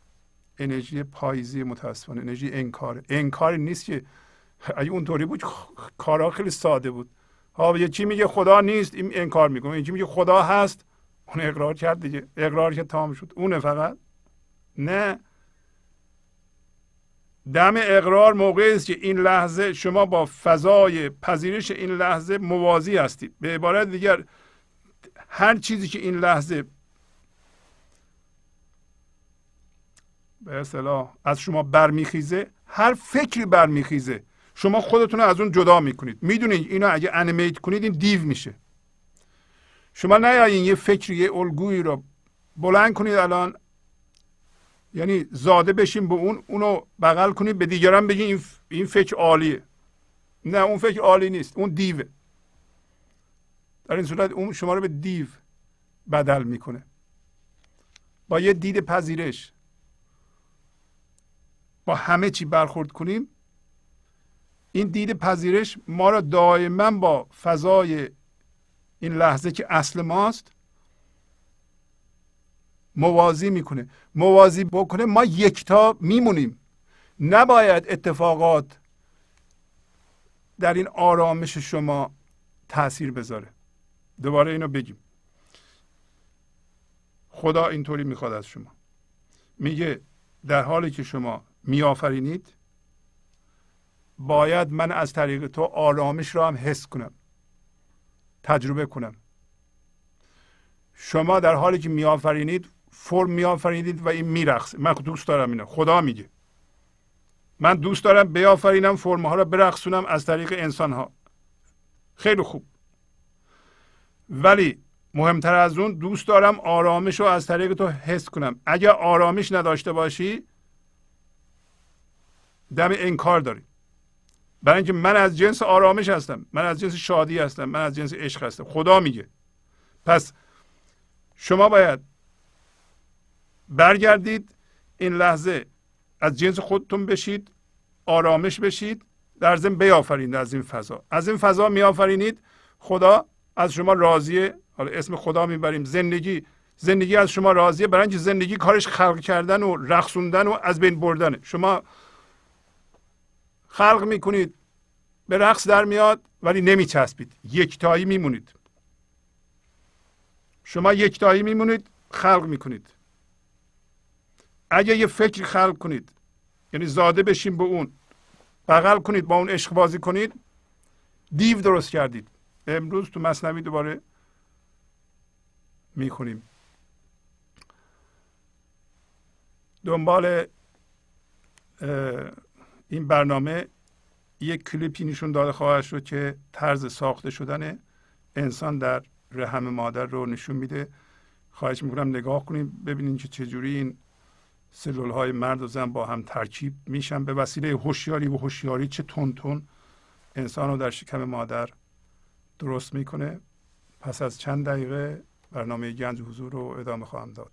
انرژی پاییزی متاسفانه انرژی انکار. انکار نیست که اگه اونطوری بود کارا خیلی ساده بود. ها یه چی میگه؟ خدا نیست این انکار می‌کنه. چی میگه؟ خدا هست. اون اقرار کرد دیگه. اقرار که تام شد. اونه فقط. نه. دم اقرار موقعی است که این لحظه شما با فضای پذیرش این لحظه موازی هستید. به عبارت دیگر هر چیزی که این لحظه به اصطلاح از شما برمیخیزه هر فکری برمیخیزه شما خودتون از اون جدا می‌کنید. می‌دونید اینو اگه انیمیت کنید این دیو میشه. شما نیاین یه فکری یه الگویی رو بلند کنید الان. یعنی زاده بشین به اون اونو بغل کنید به دیگران بگین این, این فکر عالیه. نه اون فکر عالی نیست اون دیوه. در این صورت اون شما رو به دیو بدل می‌کنه. با یه دید پذیرش. با همه چی برخورد کنیم این دید پذیرش ما را دائما با فضای این لحظه که اصل ماست موازی می‌کنه. موازی بکنه. ما یکتا میمونیم. نباید اتفاقات در این آرامش شما تاثیر بذاره. دوباره اینو بگیم. خدا اینطوری می‌خواد از شما. میگه در حالی که شما میآفرینید باید من از طریق تو آرامش را هم حس کنم. تجربه کنم. شما در حالی که میآفرینید فرم میآفرینید و این میرقصه. من دوست دارم اینو. خدا میگه. من دوست دارم بیافرینم فرم ها را برقصونم از طریق انسان ها خیلی خوب. ولی مهمتر از اون دوست دارم آرامش رو از طریق تو حس کنم. اگر آرامش نداشته باشی دم انکار داری. برای اینکه من از جنس آرامش هستم من از جنس شادی هستم من از جنس عشق هستم. خدا میگه. پس شما باید برگردید این لحظه از جنس خودتون بشید آرامش بشید در ضمن بیافرینید از این فضا. از این فضا میآفرینید خدا از شما راضیه حالا اسم خدا می‌بریم. زندگی زندگی از شما راضیه برای اینکه زندگی کارش خلق کردن و رقصوندن و از بین بردنه. شما خلق می‌کنید. به رقص در میاد ولی نمیچسبید. یکتایی میمونید. شما یکتایی میمونید خلق می‌کنید. اگه یه فکر خلق کنید یعنی زاده بشین به اون بغل کنید با اون عشق بازی کنید دیو درست کردید. امروز تو مصنوی دوباره می‌خونیم. دنبال این برنامه یک کلیپی نشون داده خواهد شد که طرز ساخته شدن انسان در رحم مادر رو نشون میده. خواهش می‌کنم نگاه کنیم ببینید که چجوری این سلول های مرد و زن با هم ترکیب میشن. به وسیله هوشیاری و هوشیاری چه تون تون انسان رو در شکم مادر درست می‌کنه. پس از چند دقیقه برنامه گنج حضور رو ادامه خواهم داد.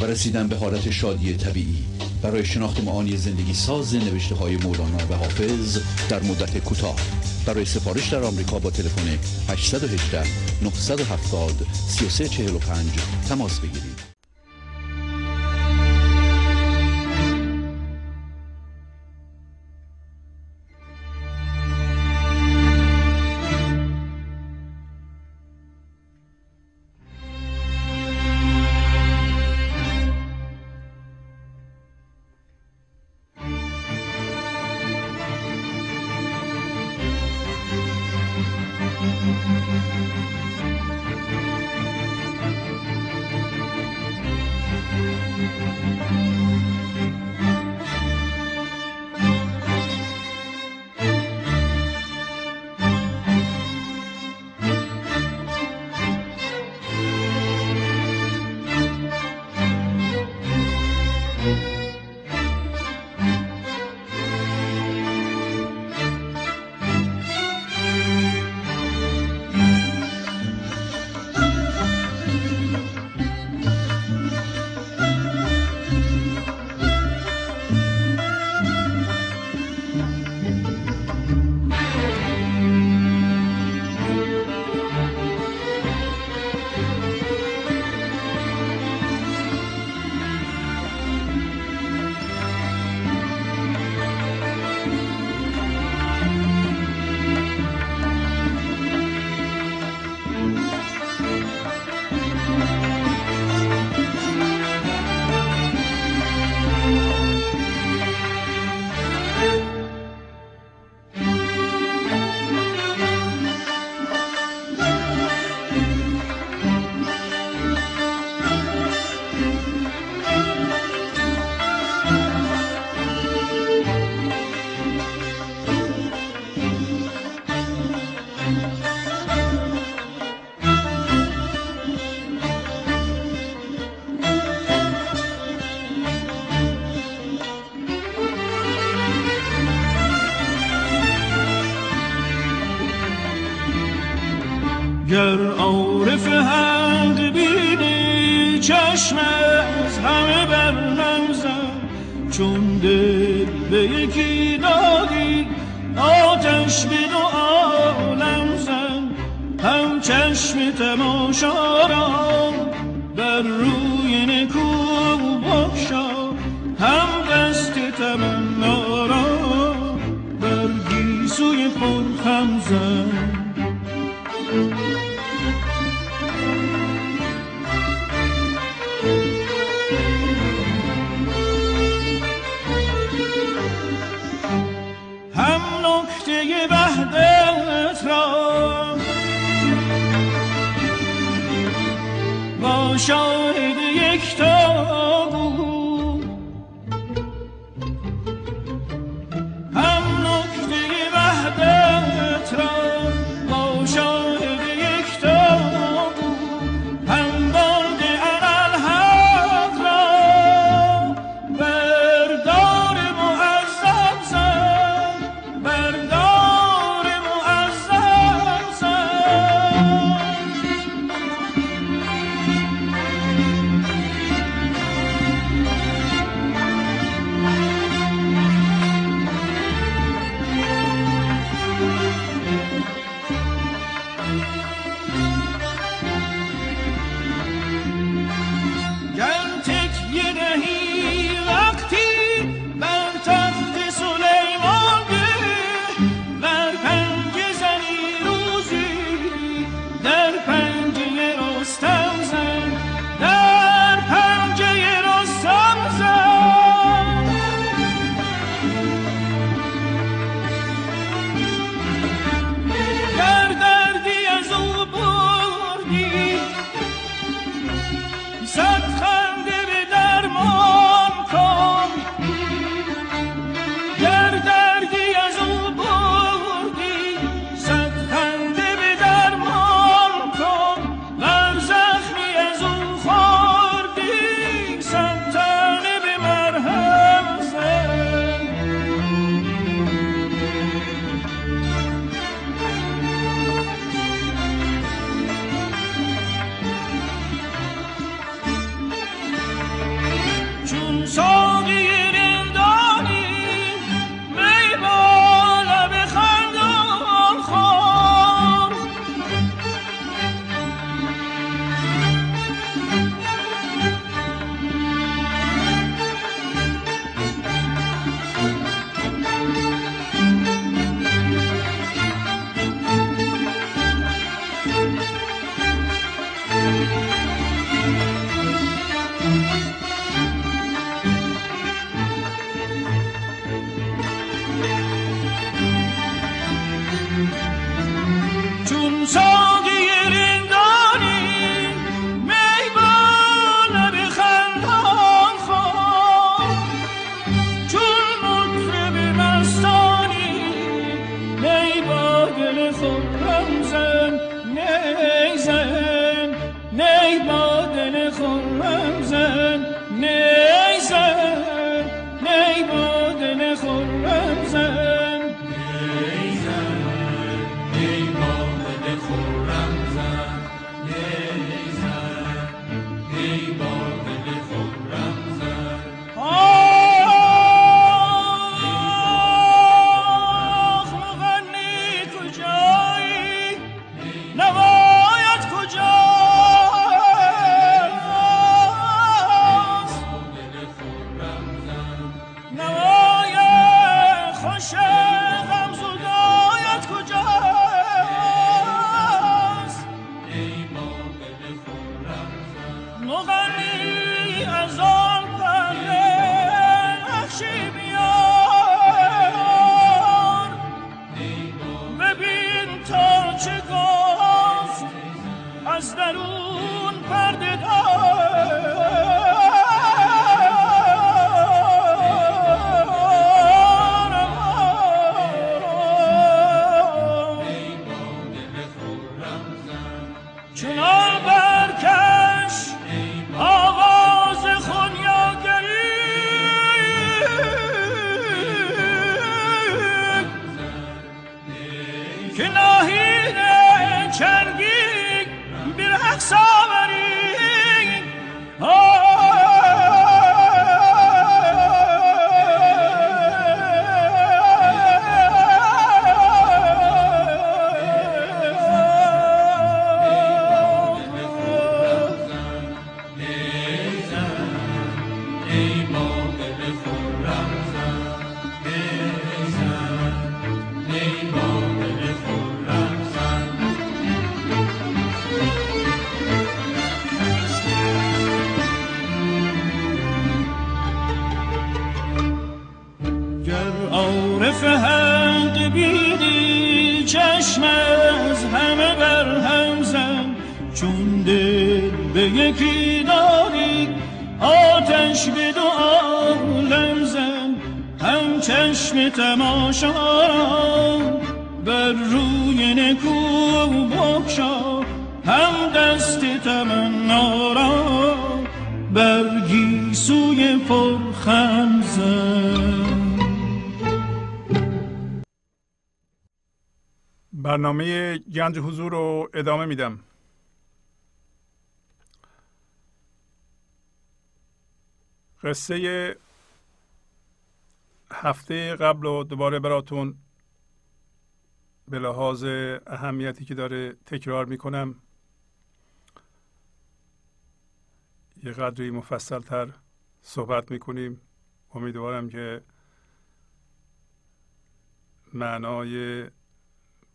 و رسیدن به حالت شادی طبیعی. برای شناخت معانی زندگی ساز نوشته های مولانا و حافظ در مدت کوتاه. برای سفارش در آمریکا با تلفن 818 970 3345 تماس بگیرید. دست برنامه گنج حضور رو ادامه میدم. قصه هفته قبل و دوباره براتون به لحاظ اهمیتی که داره تکرار می‌کنم. یه قدری مفصل تر صحبت می‌کنیم. امیدوارم که معنای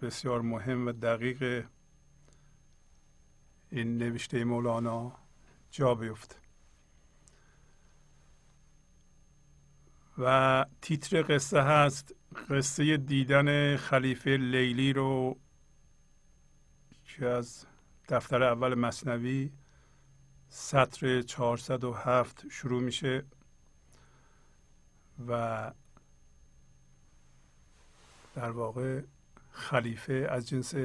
بسیار مهم و دقیق این نوشته مولانا جا بیفته. و تیتر قصه هست قصه دیدن خلیفه لیلی رو که از دفتر اول مصنوی سطر 407 شروع میشه و در واقع خلیفه از جنس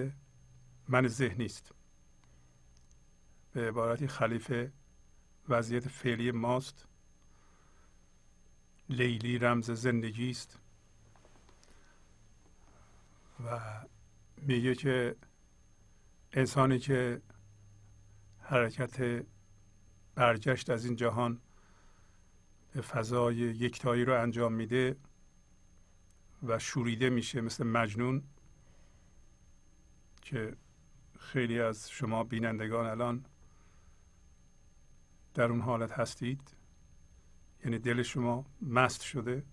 من ذهنی است به عبارتی خلیفه وضعیت فعلی ماست. لیلی رمز زندگی است. و میگه که انسانی که حرکت برگشت از این جهان فضای یکتایی رو انجام میده و شوریده میشه مثل مجنون که خیلی از شما بینندگان الان در اون حالت هستید. یعنی دل شما مست شده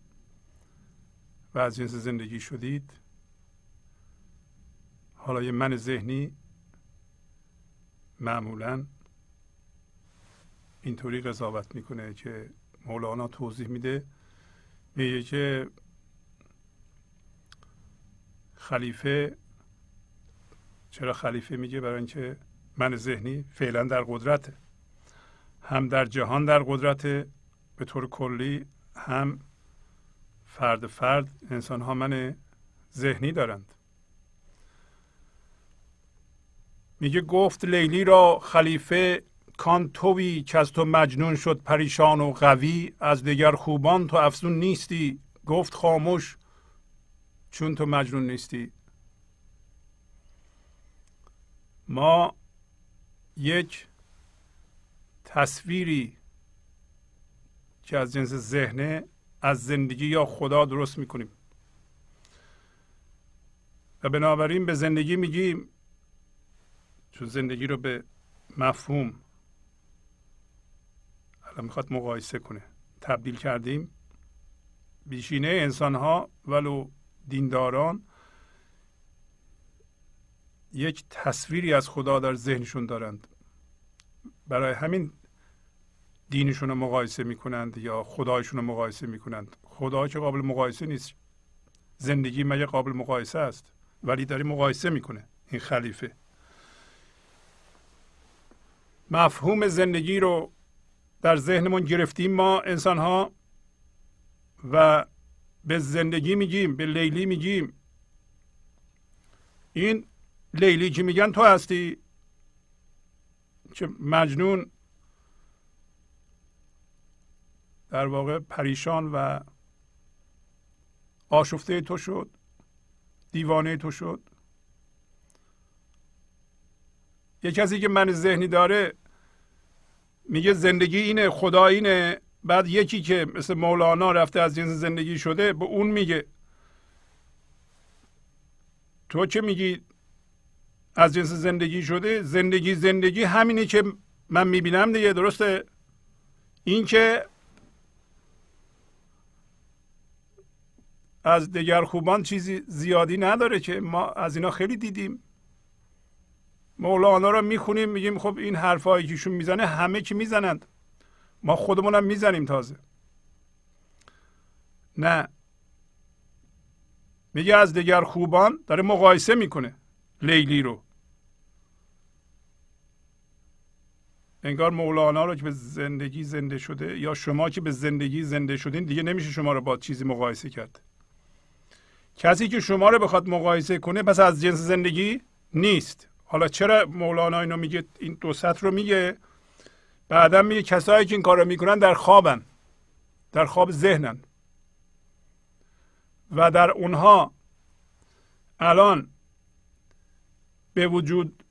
و از جنس زندگی شدید. حالا یه من ذهنی معمولا اینطوری قضاوت می‌کنه که مولانا توضیح میده. میگه که خلیفه چرا خلیفه میگه برای اینکه من ذهنی فعلا در قدرته. هم در جهان در قدرت به طور کلی هم فرد فرد انسان ها من ذهنی دارند. میگه گفت لیلی را خلیفه کان توی که از تو مجنون شد پریشان و قوی از دیگر خوبان تو افزون نیستی. گفت خاموش چون تو مجنون نیستی. ما یک تصویری که از جنس ذهنه از زندگی یا خدا درست می‌کنیم. و بنابراین به زندگی میگیم چون زندگی رو به مفهوم الان می‌خواد مقایسه کنه. تبدیل کردیم. بیشینه انسان ها ولو دینداران یک تصویری از خدا در ذهنشون دارند. برای همین دینشون رو مقایسه می‌کنند یا خدایشون رو مقایسه می‌کنند. خدا که قابل مقایسه نیست. زندگی مگه قابل مقایسه است؟ ولی داری مقایسه می‌کنه. این خلیفه. مفهوم زندگی رو در ذهنمون گرفتیم ما انسان ها و به زندگی میگیم به لیلی میگیم. این لیلی که میگن؟ تو هستی؟ که مجنون. در واقع پریشان و آشفته تو شد دیوانه تو شد. یه کسی که من ذهنی داره میگه زندگی اینه خدا اینه. بعد یکی که مثل مولانا رفته از جنس زندگی شده به اون میگه. تو چه میگی؟ از جنس زندگی شده زندگی زندگی همینی که من می‌بینم دیگه درسته؟ این که از دیگر خوبان چیزی زیادی نداره که ما از اینا خیلی دیدیم. مولانا رو می‌خونیم میگیم خب این حرفایی که ایشون می‌زنه همه که می‌زنند. ما خودمونم می‌زنیم تازه. نه. میگه از دیگر خوبان داره مقایسه می‌کنه لیلی رو. انگار مولانا رو که به زندگی زنده شده یا شما که به زندگی زنده شدین دیگه نمیشه شما رو با چیزی مقایسه کرد. کسی که شما رو بخواد مقایسه کنه پس از جنس زندگی نیست. حالا چرا مولانا اینو میگه؟ این دو سطر رو میگه. بعدا میگه کسایی که این کار رو می‌کنن در خوابن. در خواب ذهنن. و در اونها الان به وجود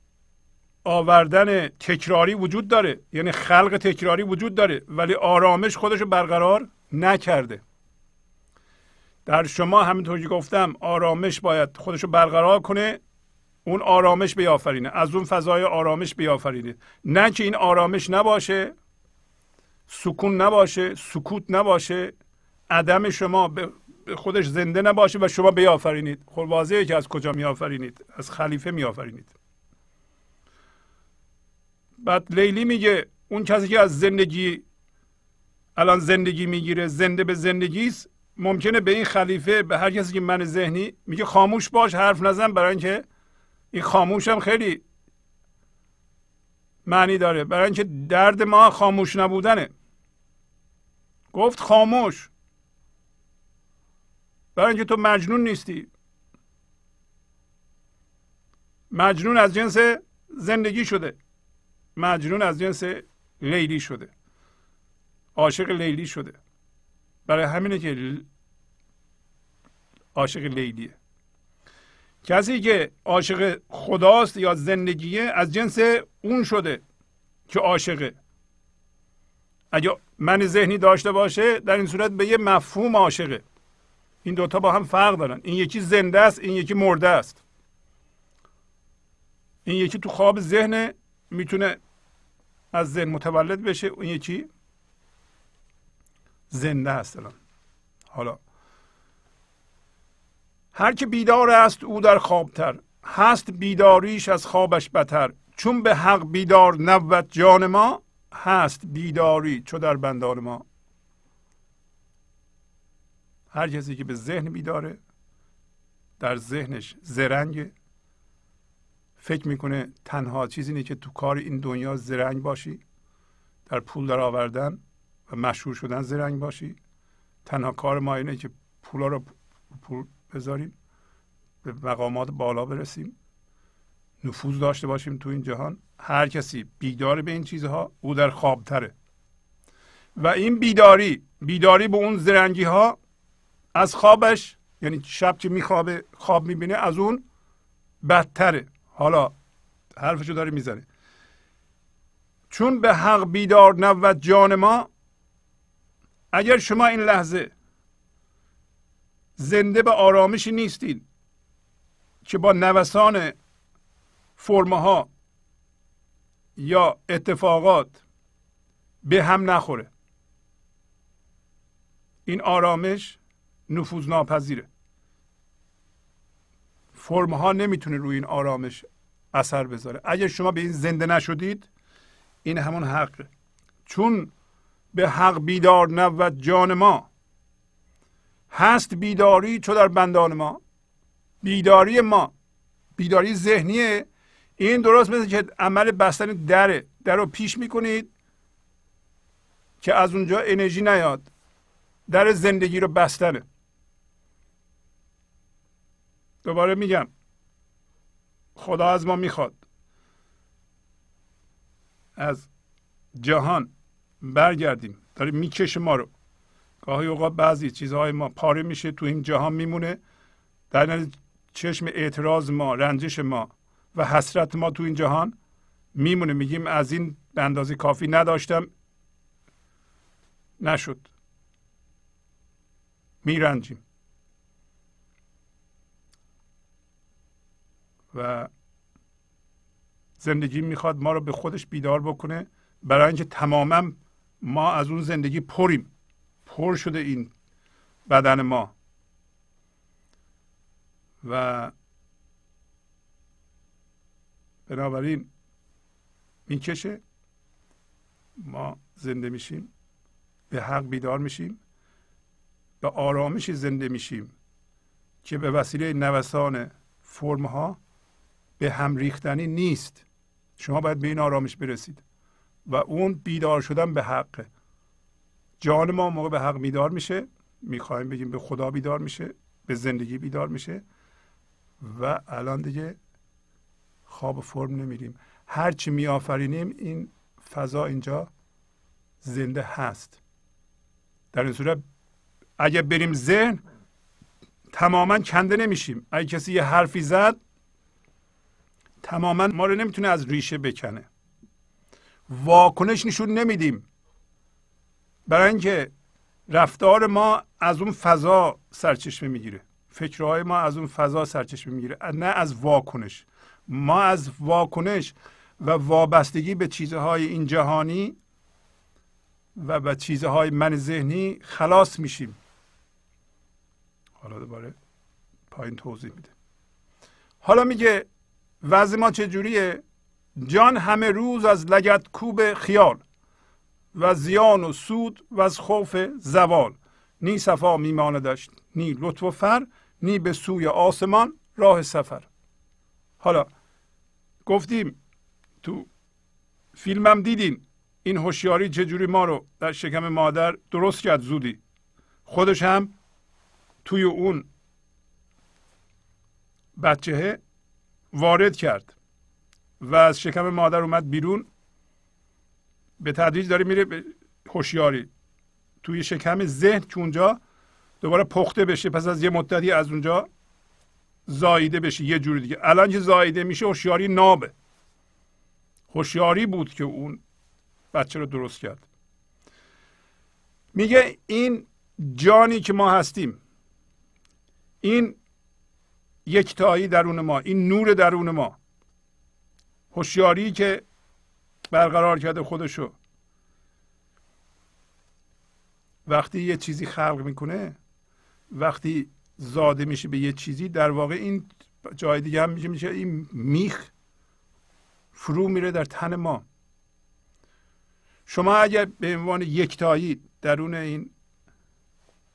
آوردن تکراری وجود داره. یعنی خلق تکراری وجود داره. ولی آرامش خودش رو برقرار نکرده. در شما همینطور که گفتم آرامش باید خودش رو برقرار کنه. اون آرامش بیافرینه. از اون فضای آرامش بیافرینه. نه که این آرامش نباشه سکون نباشه سکوت نباشه. عدم شما به خودش زنده نباشه و شما بیافرینید. خب واضحه که از کجا میآفرینید از خلیفه میآفرینید بعد لیلی میگه اون کسی که از زندگی الان زندگی می‌گیره زنده به زندگی است ممکنه به این خلیفه به هر کسی که من ذهنی میگه خاموش باش حرف نزن برای اینکه این خاموش هم خیلی معنی داره. برای اینکه درد ما خاموش نبودنه. گفت خاموش. برای اینکه تو مجنون نیستی. مجنون از جنس زندگی شده. مجنون از جنس لیلی شده. عاشق لیلی شده. برای همینه که عاشق لیلیه. کسی که عاشق خداست یا زندگیه از جنس اون شده که عاشقه. اگه من ذهنی داشته باشه در این صورت به یه مفهوم عاشقه. این دوتا با هم فرق دارن. این یکی زنده است این یکی مرده است. این یکی تو خواب ذهن می‌تونه از ذهن متولد بشه. اون یکی زنده است حالا هر که بیدار است او در خوابتر هست بیداریش از خوابش بتر. چون به حق بیدار نبود جان ما هست بیداری چو در بندان ما. هر کسی که به ذهن بیداره در ذهنش زرنگ فکر می‌کنه تنها چیزی اینه که تو کار این دنیا زرنگ باشی در پول در آوردن و مشهور شدن زرنگ باشی. تنها کار ما اینه که پولا رو پول بذاریم به مقامات بالا برسیم نفوذ داشته باشیم تو این جهان. هر کسی بیدار به این چیزها او در خوابتره و این بیداری بیداری به اون زرنگی ها از خوابش یعنی شب که میخوابه خواب می‌بینه از اون بدتره. حالا حرفشو داره می‌زنه چون به حق بیدار نبود جان ما اگر شما این لحظه زنده به آرامشی نیستید که با نوسان فرمها یا اتفاقات به هم نخوره این آرامش نفوذ ناپذیره فرم ها نمی‌تونه روی این آرامش اثر بذاره. اگر شما به این زنده نشدید این همون حقه. چون به حق بیدار نبود جان ما. هست بیداری چو در بندان ما. بیداری ما. بیداری ذهنیه. این درست مثل که عمل بستن دره در رو پیش می‌کنید که از اونجا انرژی نیاد. در زندگی رو بستنه. دوباره میگم. خدا از ما می‌خواد. از جهان برگردیم. داره می‌کشه ما رو. گاهی اوقات بعضی چیزهای ما پاره میشه تو این جهان میمونه. در چشم اعتراض ما رنجش ما و حسرت ما تو این جهان میمونه. میگیم از این اندازه کافی نداشتم. نشد. میرنجیم. و زندگی می‌خواد ما رو به خودش بیدار بکنه. برای اینکه تماما ما از اون زندگی پریم. پر شده این بدن ما. و بنابراین می‌کشه. ما زنده میشیم. به حق بیدار میشیم. به آرامشی زنده میشیم. که به وسیله نوسان فرم ها به هم ریختنی نیست. شما باید به این آرامش برسید. و اون بیدار شدن به حقه جان ما موقع به حق بیدار میشه. می‌خوایم بگیم به خدا بیدار میشه. به زندگی بیدار میشه. و الان دیگه خواب فرم نمیریم. هرچی میآفرینیم این فضا اینجا زنده هست. در این صورت اگه بریم ذهن تماما کنده نمیشیم. اگه کسی یه حرفی زد تماما ما رو نمی‌تونه از ریشه بکنه. واکنش نشون نمیدیم. برای اینکه رفتار ما از اون فضا سرچشمه می‌گیره. فکرهای ما از اون فضا سرچشمه می‌گیره. نه از واکنش. ما از واکنش و وابستگی به چیزهای این جهانی و به چیزهای من ذهنی خلاص میشیم. حالا دوباره پایین توضیح میده. حالا میگه وضع ما چجوریه جان همه روز از لگت کوب خیال و زیان و سود و از خوف زوال. نی صفا میماندش نی لطف و فر نی به سوی آسمان راه سفر. حالا گفتیم تو فیلمم دیدین این هوشیاری چجوری ما رو در شکم مادر درست کرد زودی. خودش هم توی اون بچه وارد کرد و از شکم مادر اومد بیرون. به تدریج داره میره به هوشیاری. توی شکم ذهن که اونجا دوباره پخته بشه پس از یه مدتی از اونجا زاییده بشه یه جوری دیگه. الان که زاییده میشه هوشیاری نابه. هوشیاری بود که اون بچه رو درست کرد. میگه این جانی که ما هستیم این یکتایی درون ما این نور درون ما. هوشیاری که برقرار کرده خودشو. وقتی یه چیزی خلق می‌کنه وقتی زاده میشه به یه چیزی در واقع این جای دیگه هم میشه میشه این میخ فرو میره در تن ما. شما اگر به عنوان یکتایی درون این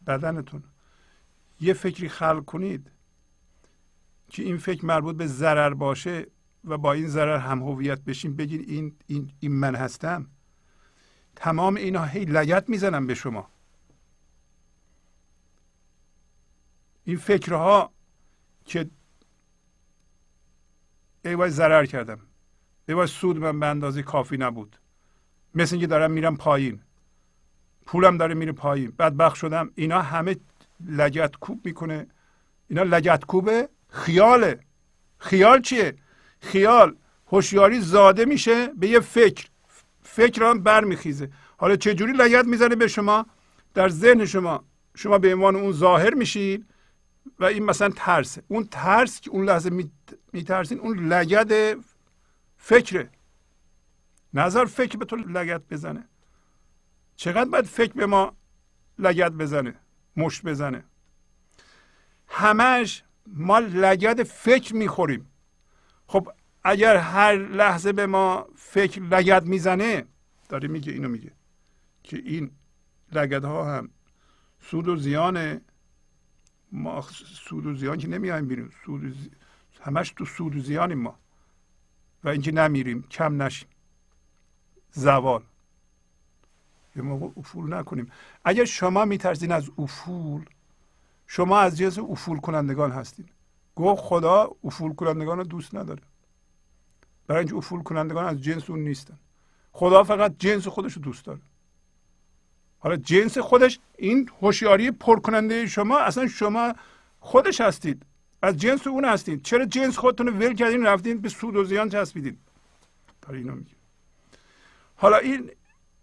بدنتون یه فکری خلق کنید که این فکر مربوط به ضرر باشه و با این ضرر هم هویت بشین بگین این, این, این من هستم. تمام اینا هی لگت می‌زنم به شما. این فکرها که ای وای ضرر کردم. ای وای سود من به اندازه کافی نبود. مثل اینکه دارم میرم پایین. پولم داره میره پایین. بدبخت شدم. اینا همه لگت کوب می‌کنه. اینا لگت کوبه. خیاله. خیال چیه؟ خیال هوشیاری زاده میشه به یه فکر. فکر هم برمیخیزه. حالا چه جوری لگت می‌زنه به شما؟ در ذهن شما. شما به عنوان اون ظاهر میشید و این مثلا ترسه. اون ترس که اون لحظه میترسین اون لگد فکره. نظر فکر به تو لگت بزنه. چقدر باید فکر به ما لگت بزنه مشت بزنه؟ همش ما لگد فکر می‌خوریم. خب اگر هر لحظه به ما فکر لگد می‌زنه داره میگه اینو میگه که این لگد ها هم سود و زیانه ما سود و زیان که نمیایم بیرون سود و همش تو سود و زیانیم ما. و اینکه نمیریم کم نشیم. زوال. یه موقع افول نکنیم. اگر شما میترسین از افول شما از جنس افول کنندگان هستین. گفت خدا افول کنندگان رو دوست نداره. برای اینکه افول کنندگان از جنس اون نیستن. خدا فقط جنس خودش رو دوست داره. حالا جنس خودش این هوشیاری پرکننده شما اصلا شما خودش هستید. از جنس اون هستید. چرا جنس خودتون رو ول کردین رفتین به سود و زیان چسبیدین؟ برای اینو میگه. حالا این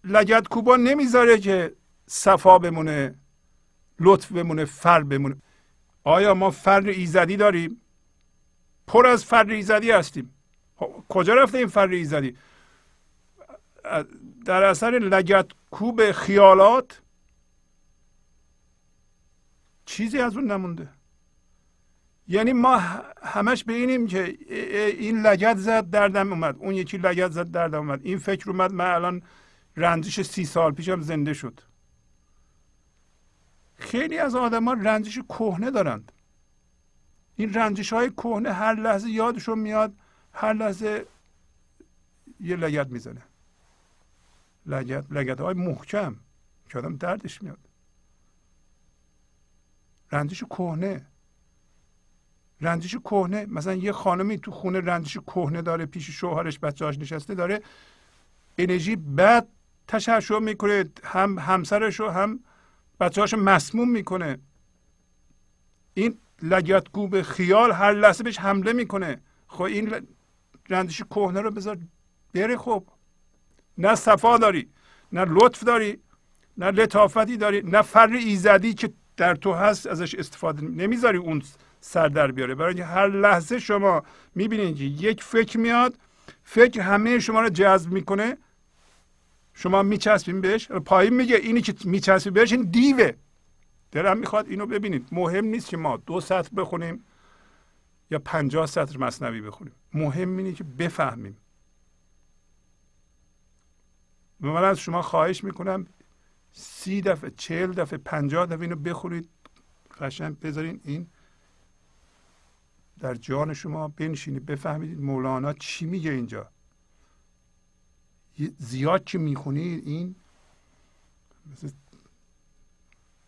لگت کوبا نمی‌ذاره که صفا بمونه. لطف بمونه فر بمونه. آیا ما فر ایزدی داریم؟ پر از فر ایزدی هستیم. خب، کجا رفته این فر ایزدی؟ در اثر لگت کوب خیالات چیزی از اون نمونده. یعنی ما همش به که این لگت زد دردم اومد. اون یکی لگت زد دردم اومد. این فکر اومد من الان رنجش سی سال پیشم زنده شد. خیلی از آدما رنجش کهنه دارند. این رنجش های کهنه هر لحظه یادشون میاد هر لحظه یه لگت می‌زنه. لگت لگت های محکم که آدم دردش میاد. رنجش کهنه. رنجش کهنه مثلا یه خانمی تو خونه رنجش کهنه داره پیش شوهرش بچه‌هاش نشسته داره انرژی بد تشعشع می‌کنه هم همسرش رو هم بچه‌هاش مسموم می‌کنه. این لگت گوب خیال هر لحظه بهش حمله می‌کنه. خب این رنجش کهنه رو بذار بره خب. نه صفا داری نه لطف داری نه لطافتی داری نه فر ایزدی که در تو هست ازش استفاده نمی‌ذاری اون سر در بیاره. برای اینکه هر لحظه شما می‌بینید که یک فکر میاد فکر همه شما رو جذب می‌کنه. شما میچسبین بهش پایین میگه اینی که میچسبی بهش این دیوه. دلم می‌خواد اینو ببینید مهم نیست که ما دو سطر بخونیم یا پنجاه سطر مصنوی بخونیم. مهم اینه که بفهمیم. من از شما خواهش می‌کنم سی دفعه چهل دفعه پنجاه دفعه اینو بخورید قشنگ بذارین این در جان شما بنشینید بفهمید مولانا چی میگه اینجا. زیاد که می‌خونید این مثل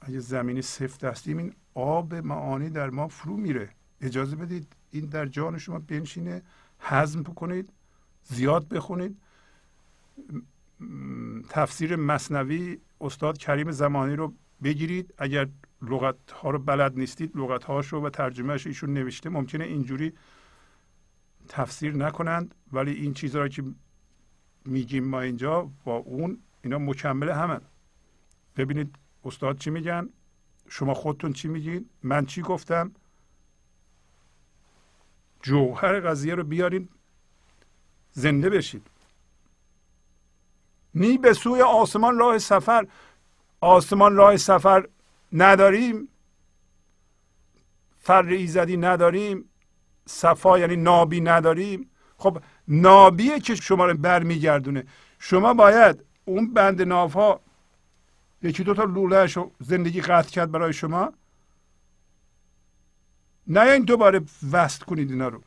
اگه زمینی سفت هستیم این آب معانی در ما فرو میره. اجازه بدید این در جان شما بنشینه هضم بکنید زیاد بخونید. تفسیر مصنوی استاد کریم زمانی رو بگیرید. اگر لغت ها رو بلد نیستید لغت هاش رو و ترجمهش ایشون نوشته ممکنه اینجوری تفسیر نکنند. ولی این چیزها که میگیم ما اینجا با اون اینا مکمل همن. ببینید استاد چی میگن؟ شما خودتون چی میگین؟ من چی گفتم؟ جوهر قضیه رو بیارین زنده بشید نی به سوی آسمان راه سفر. آسمان راه سفر نداریم. فر ایزدی نداریم. صفا یعنی نابی نداریم. خب نابیه که شما رو برمیگردونه. شما باید اون بند ناف یکی دو تا لولهش زندگی قطع کرد برای شما. نه این دوباره وست کنید اینا رو.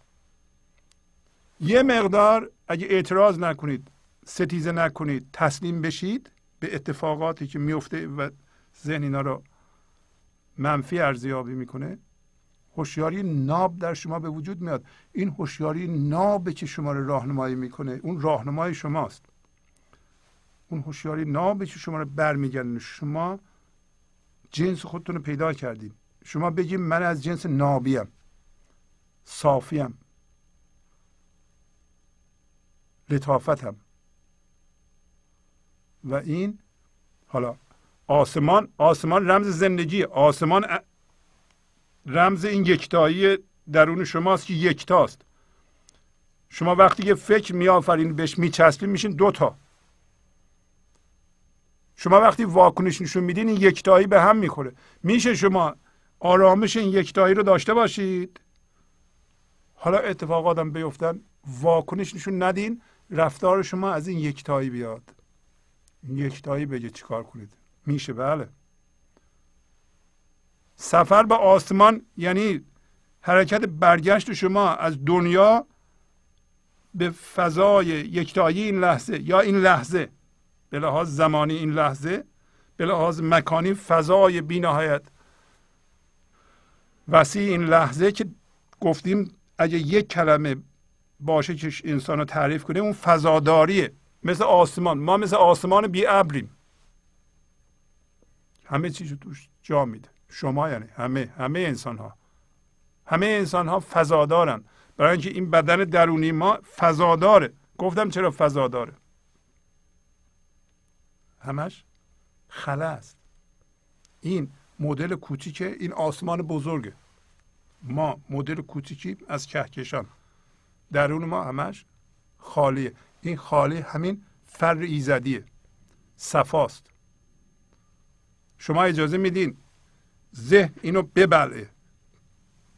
یه مقدار اگه اعتراض نکنید ستیزه نکنید تسلیم بشید به اتفاقاتی که میفته و ذهن اینا رو منفی ارزیابی می‌کنه. هوشیاری ناب در شما به وجود میاد. این هوشیاری نابه که شما رو راهنمایی می‌کنه اون راهنمای شماست. اون هوشیاری نابه که شما رو برمیگردونه. شما جنس خودتون رو پیدا کردید شما بگیم من از جنس نابیم. صافیم. لطافتم. و این حالا آسمان آسمان رمز زندگی. آسمان رمز این یکتایی درون شماست که یکتاست. شما وقتی که فکر میآفرین بهش میچسبید میشین دوتا شما وقتی واکنش نشون میدین این یکتایی به هم می‌خوره. میشه شما آرامش این یکتایی رو داشته باشید؟ حالا اتفاقاتم بیفتن واکنش نشون ندین رفتار شما از این یکتایی بیاد. این یکتایی بگه چیکار کنید. میشه بله. سفر به آسمان یعنی حرکت برگشت شما از دنیا به فضای یکتایی این لحظه یا این لحظه به لحاظ زمانی این لحظه به لحاظ مکانی فضای بینهایت. وسیع این لحظه که گفتیم اگه یک کلمه باشه که انسان رو تعریف کنه اون فضاداریه. مثل آسمان. ما مثل آسمان بی ابریم همه چیز توش جا میده شما یعنی همه همه انسان ها همه انسان ها فضادارن. برای اینکه این بدن درونی ما فضاداره. گفتم چرا فضاداره؟ همش خلا است. این مدل کوچیکه این آسمان بزرگه. ما مدل کوچیکی از کهکشان. درون ما همش خالیه. این خالی همین فر ایزدیه. صفاست. شما اجازه میدین ذهن اینو ببلعه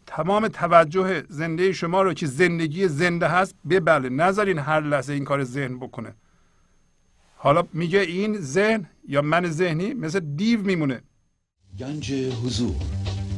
تمام توجه زنده شما رو که زندگی زنده هست ببله. نذارین هر لحظه این کار ذهن بکنه. حالا میگه این ذهن یا من ذهنی مثل دیو میمونه. گنج حضور.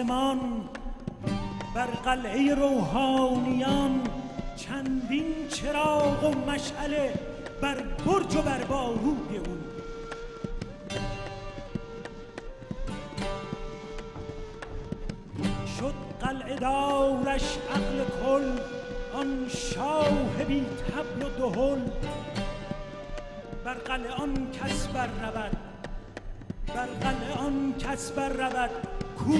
آسمان بر قلعه روحانیان چندین چراغ و مشعله بر برج و بر باروی او. شد قلعه دارش عقل کل آن شاه بی تبل و دهل. بر قلعه آن کس بر رود بر قلعه آن کس بر رود کو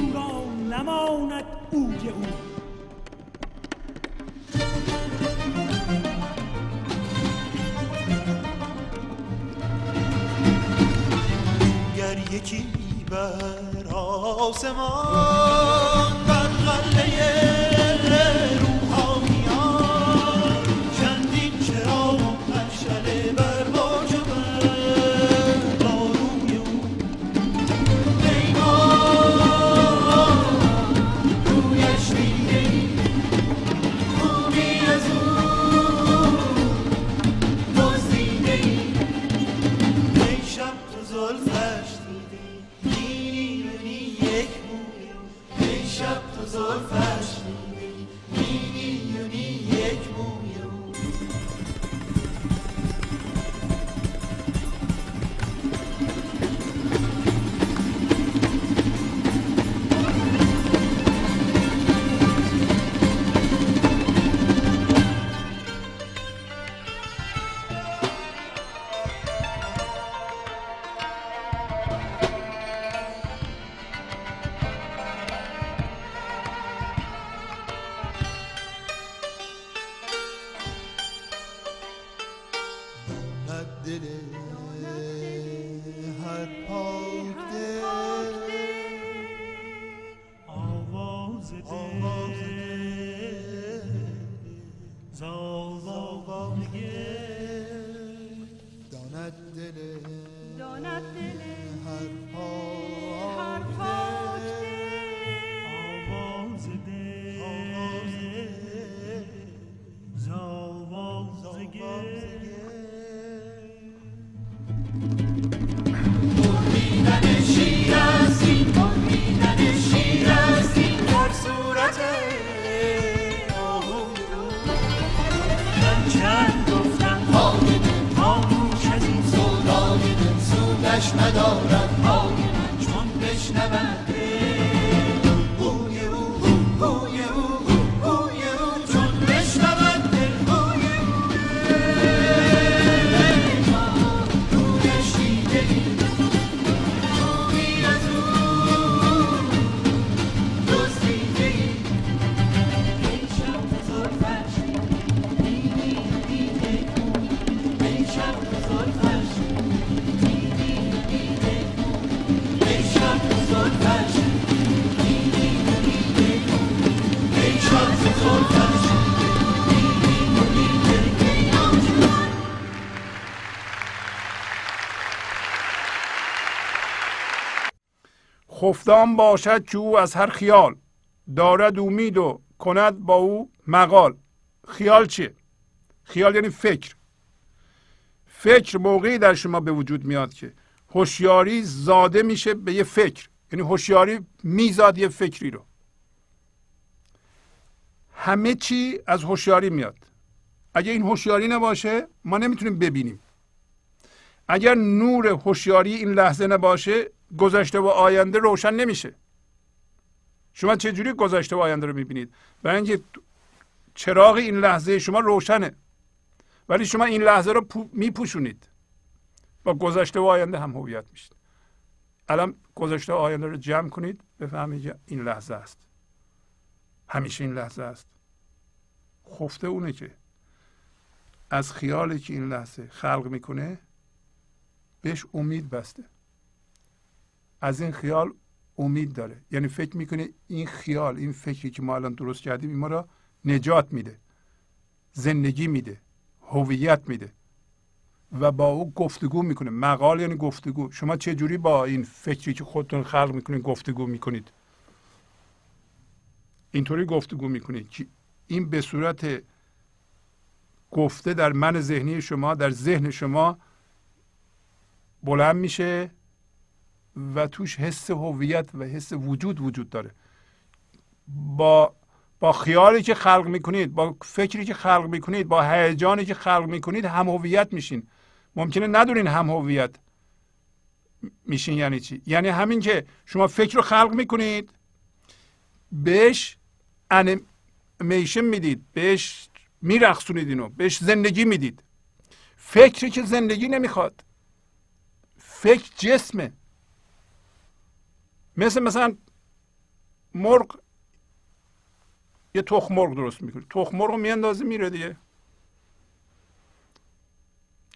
خفتان باشد که او از هر خیال دارد امید و کند با او مقال. خیال چیه؟ خیال یعنی فکر. فکر موقعی در شما به وجود میاد که هوشیاری زاده میشه به یه فکر. یعنی هوشیاری میزاد یه فکری رو. همه چی از هوشیاری میاد. اگر این هوشیاری نباشه ما نمی‌تونیم ببینیم. اگر نور هوشیاری این لحظه نباشه گذشته و آینده روشن نمیشه. شما چجوری گذشته و آینده رو می‌بینید؟ برای اینکه چراغ این لحظه شما روشنه. ولی شما این لحظه رو میپوشونید. با گذشته و آینده هم هویت میشید. الان گذشته و آینده رو جمع کنید بفهمید این لحظه است. همیشه این لحظه است. خفته اونه که از خیالی که این لحظه خلق می‌کنه بهش امید بسته. از این خیال امید داره. یعنی فکر می‌کنه این خیال این فکری که ما الان درست کردیم ما را نجات میده زندگی میده هویت میده و با او گفتگو می‌کنه. مقال یعنی گفتگو. شما چه جوری با این فکری که خودتون خلق می‌کنید گفتگو می‌کنید؟ اینطوری گفتگو می‌کنید که این به صورت گفته در من ذهنی شما در ذهن شما بلند میشه و توش حس هویت و حس وجود وجود داره. با با خیالی که خلق می‌کنید با فکری که خلق می‌کنید با هیجانی که خلق می‌کنید هم هویت میشین. ممکنه ندونین هم هویت میشین یعنی چی؟ یعنی همین که شما فکر رو خلق می‌کنید بهش انیمیشن می‌دید بهش میرخصونید اینو بهش زندگی می‌دید. فکری که زندگی نمی‌خواد فکر جسمه. مثل مثلا مرغ یه تخم مرغ درست می‌کنی. تخم مرغ رو میاندازی میره دیگه.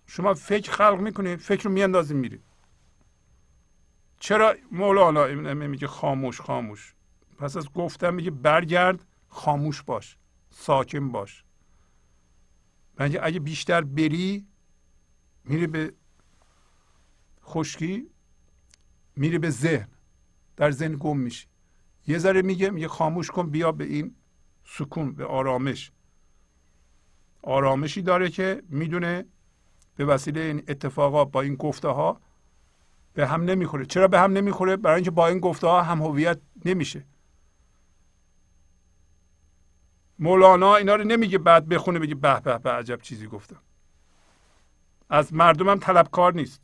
شما فکر خلق می‌کنید فکر رو میاندازی میری. چرا مولانا میگه خاموش خاموش؟ پس از گفتم میگه برگرد خاموش باش ساکن باش. بنابراین اگه بیشتر بری میری به خشکی میری به ذهن در ذهن گم میشی. یه ذره میگه میگه خاموش کن بیا به این سکون به آرامش. آرامشی داره که می‌دونه به وسیله این اتفاقات با این گفته ها به هم نمی‌خوره. چرا به هم نمی‌خوره؟ برای اینکه با این گفته ها هم هویت نمیشه. مولانا اینا رو نمیگه بعد بخونه بگه به به به عجب چیزی گفتم. از مردمم طلبکار نیست.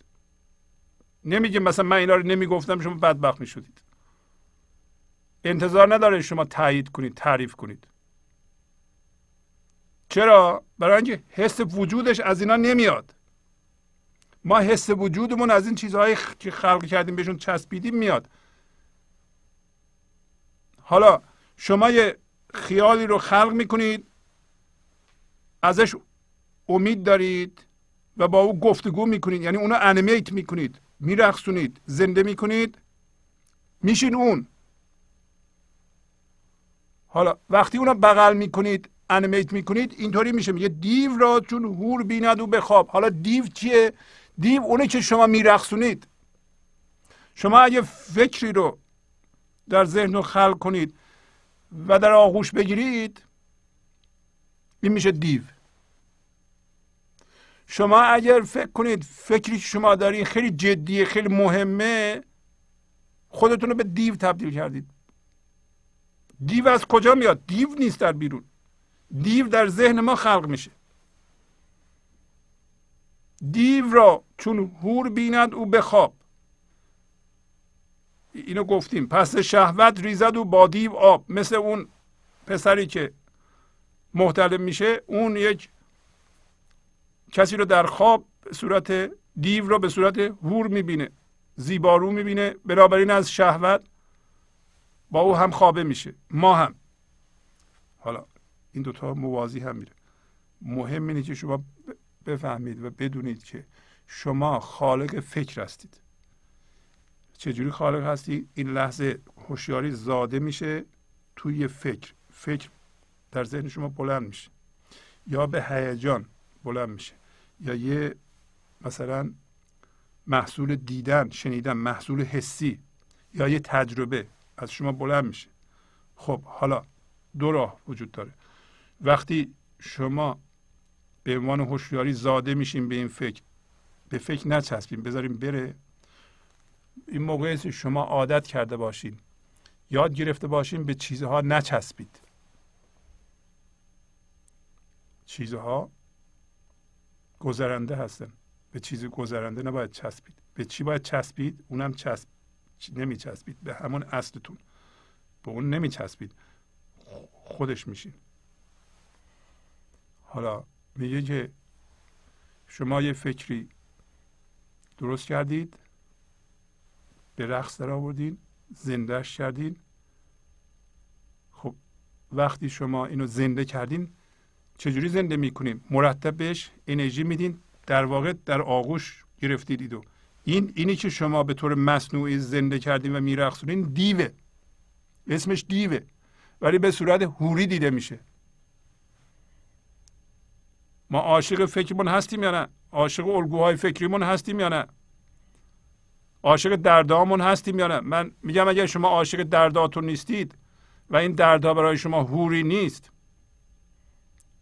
نمیگه مثلا من اینا رو نمی‌گفتم شما بدبخت می‌شدید. انتظار نداره شما تایید کنید تعریف کنید. چرا؟ برای اینکه حس وجودش از اینا نمیاد. ما حس وجودمون از این چیزهایی که خلق کردیم بهشون چسبیدیم میاد. حالا شما یه خیالی رو خلق می‌کنید ازش امید دارید و با او گفتگو می‌کنید یعنی اونو انیمیت می‌کنید. میرخصونید زنده می‌کنید میشین اون. حالا وقتی اونو بغل می‌کنید انیمیت می‌کنید اینطوری میشه. میگه دیو را چون هور بیند و بخواب. حالا دیو چیه؟ دیو اونه که شما میرخصونید. شما اگه فکری رو در ذهن خلق کنید و در آغوش بگیرید این میشه دیو. شما اگر فکر کنید فکری که شما دارید خیلی جدیه خیلی مهمه خودتون رو به دیو تبدیل کردید. دیو از کجا میاد؟ دیو نیست در بیرون. دیو در ذهن ما خلق میشه. دیو را چون هور بیند او بخواب. اینو گفتیم. پس شهوت ریزد و با دیو آب. مثل اون پسری که محتلم میشه اون یک کسی رو در خواب صورت دیو رو به صورت هور می‌بینه زیبارو می‌بینه بنابراین از شهوت با او هم خوابه میشه ما هم. حالا این دوتا موازی هم میره. مهم اینه که شما بفهمید و بدونید که شما خالق فکر هستید. چجوری خالق هستی؟ این لحظه هوشیاری زاده میشه توی فکر. فکر در ذهن شما بلند میشه یا به هیجان بلند میشه. یا یه مثلا محصول دیدن شنیدن محصول حسی یا یه تجربه از شما بلند میشه. خب حالا دو راه وجود داره. وقتی شما به عنوان هوشیاری زاده میشیم به این فکر به فکر نچسبیم بذاریم بره. این موقع شما عادت کرده باشین یاد گرفته باشین به چیزها نچسبید. چیزها گذرنده هستن. به چیزی گذرنده نباید چسبید. به چی باید چسبید؟ اونم چسب نمی چسبید به همون اصلتون. به اون نمی چسبید خودش میشین. حالا میگه که شما یه فکری درست کردید به رقص در آوردین زندهش کردین. خب وقتی شما اینو زنده کردین چجوری زنده می‌کنین مرتب بهش انرژی میدین. در واقع در آغوش گرفتید و این اینی که شما به طور مصنوعی زنده کردین و میرقصونین دیوه. اسمش دیوه. ولی به صورت هوری دیده میشه. ما عاشق فکرمون هستیم یا نه؟ عاشق الگوهای فکریمون هستیم یا نه؟ عاشق دردامون هستیم یا نه؟ من میگم اگر شما عاشق درداتون نیستید و این دردها برای شما هوری نیست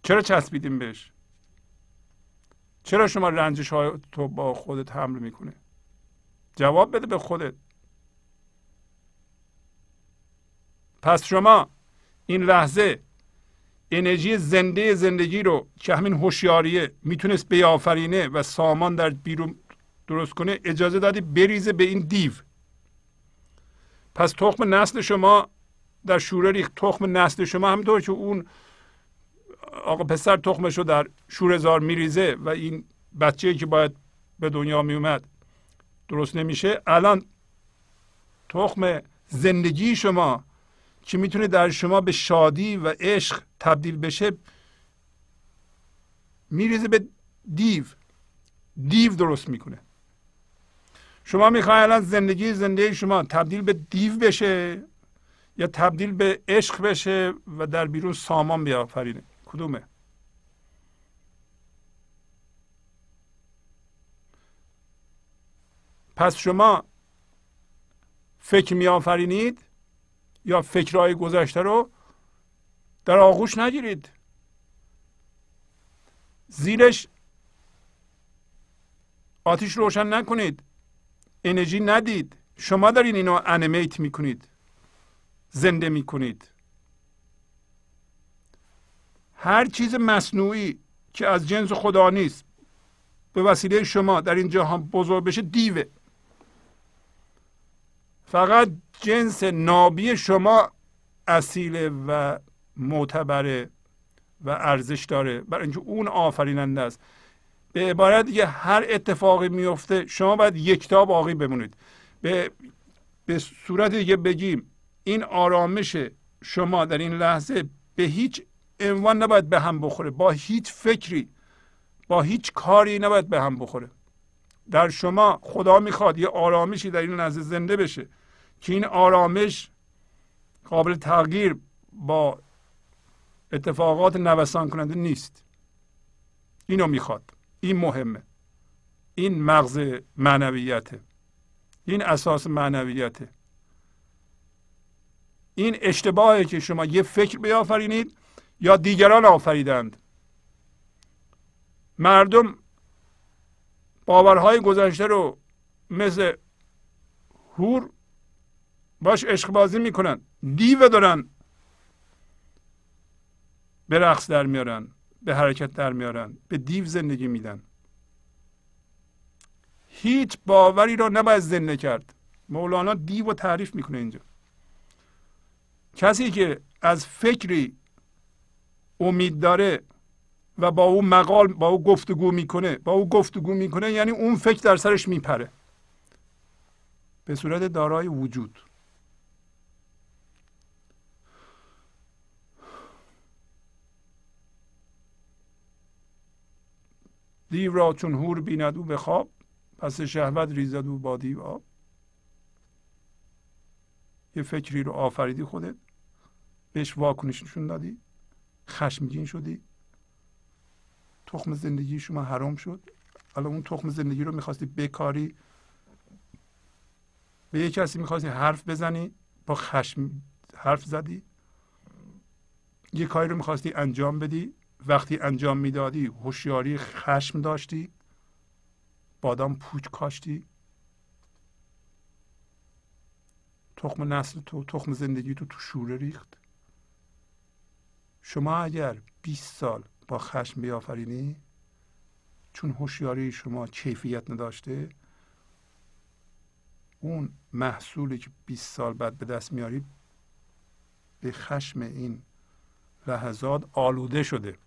چرا چسبیدیم بهش؟ چرا شما رنجش های تو با خودت حمل می‌کنه جواب بده به خودت. پس شما این لحظه انرژی زنده زندگی رو که همین هوشیاریه می‌تونست بیافرینه و سامان در بیرون درست کنه اجازه دادی بریزه به این دیو. پس تخم نسل شما در شوره ریخت تخم نسل شما همینطور که اون آقا پسر تخمش رو در شورزار میریزه و این بچه که باید به دنیا میومد درست نمیشه. الان تخم زندگی شما که می‌تونه در شما به شادی و عشق تبدیل بشه میریزه به دیو. دیو درست می‌کنه. شما می‌خواید الان زندگی زندگی شما تبدیل به دیو بشه یا تبدیل به عشق بشه و در بیرون سامان بیافرینه؟ کدومه؟ پس شما فکر میآفرینید یا فکرهای گذشته رو در آغوش نگیرید؟ زیرش آتیش روشن نکنید. انرژی ندید. شما دارین اینو انیمیت می‌کنید. زنده می‌کنید. هر چیز مصنوعی که از جنس خدا نیست به وسیله شما در این جهان بزرگ بشه دیوه. فقط جنس نابی شما اصیله و معتبره و ارزش داره. برای اینکه اون آفریننده است. به عبارت دیگه هر اتفاقی میفته شما باید یکتا باقی بمونید. به به صورت دیگه بگیم این آرامش شما در این لحظه به هیچ عنوان نباید به هم بخوره. با هیچ فکری با هیچ کاری نباید به هم بخوره. در شما خدا می‌خواد یه آرامشی در این لحظه زنده بشه که این آرامش قابل تغییر با اتفاقات نوسان کننده نیست. اینو می‌خواد. این مهمه. این مغز معنویته. این اساس معنویته. این اشتباهی که شما یه فکر بیافرینید یا دیگران آفریدند. مردم باورهای گذشته رو مثل هور باش عشق بازی می‌کنن دیو دارن به رقص در میارن به حرکت در میارن به دیو زندگی میدن. هیچ باوری را نباید زنده کرد. مولانا دیو تعریف می‌کنه اینجا. کسی که از فکری امید داره و با او مقال با او گفتگو می‌کنه. با او گفتگو می‌کنه یعنی اون فکر در سرش میپره. به صورت دارای وجود. دیو را چون هور بیند او به خواب. پس شهوت ریزد او با دیو آب. یه فکری رو آفریدی خودت. بهش واکنش نشون دادی. خشمگین شدی. تخم زندگی شما حرام شد. حالا اون تخم زندگی رو می‌خواستی بکاری. به یه کسی می‌خواستی حرف بزنی با خشم حرف زدی. یه کاری رو می‌خواستی انجام بدی. وقتی انجام می‌دادی هوشیاری خشم داشتی. بادام پوچ کاشتی. تخم نسل تو تخم زندگی تو تو شوره ریخت. شما اگر 20 سال با خشم بیافرینی چون هوشیاری شما کیفیت نداشته اون محصولی که 20 سال بعد به دست میاری به خشم این لحظات آلوده شده.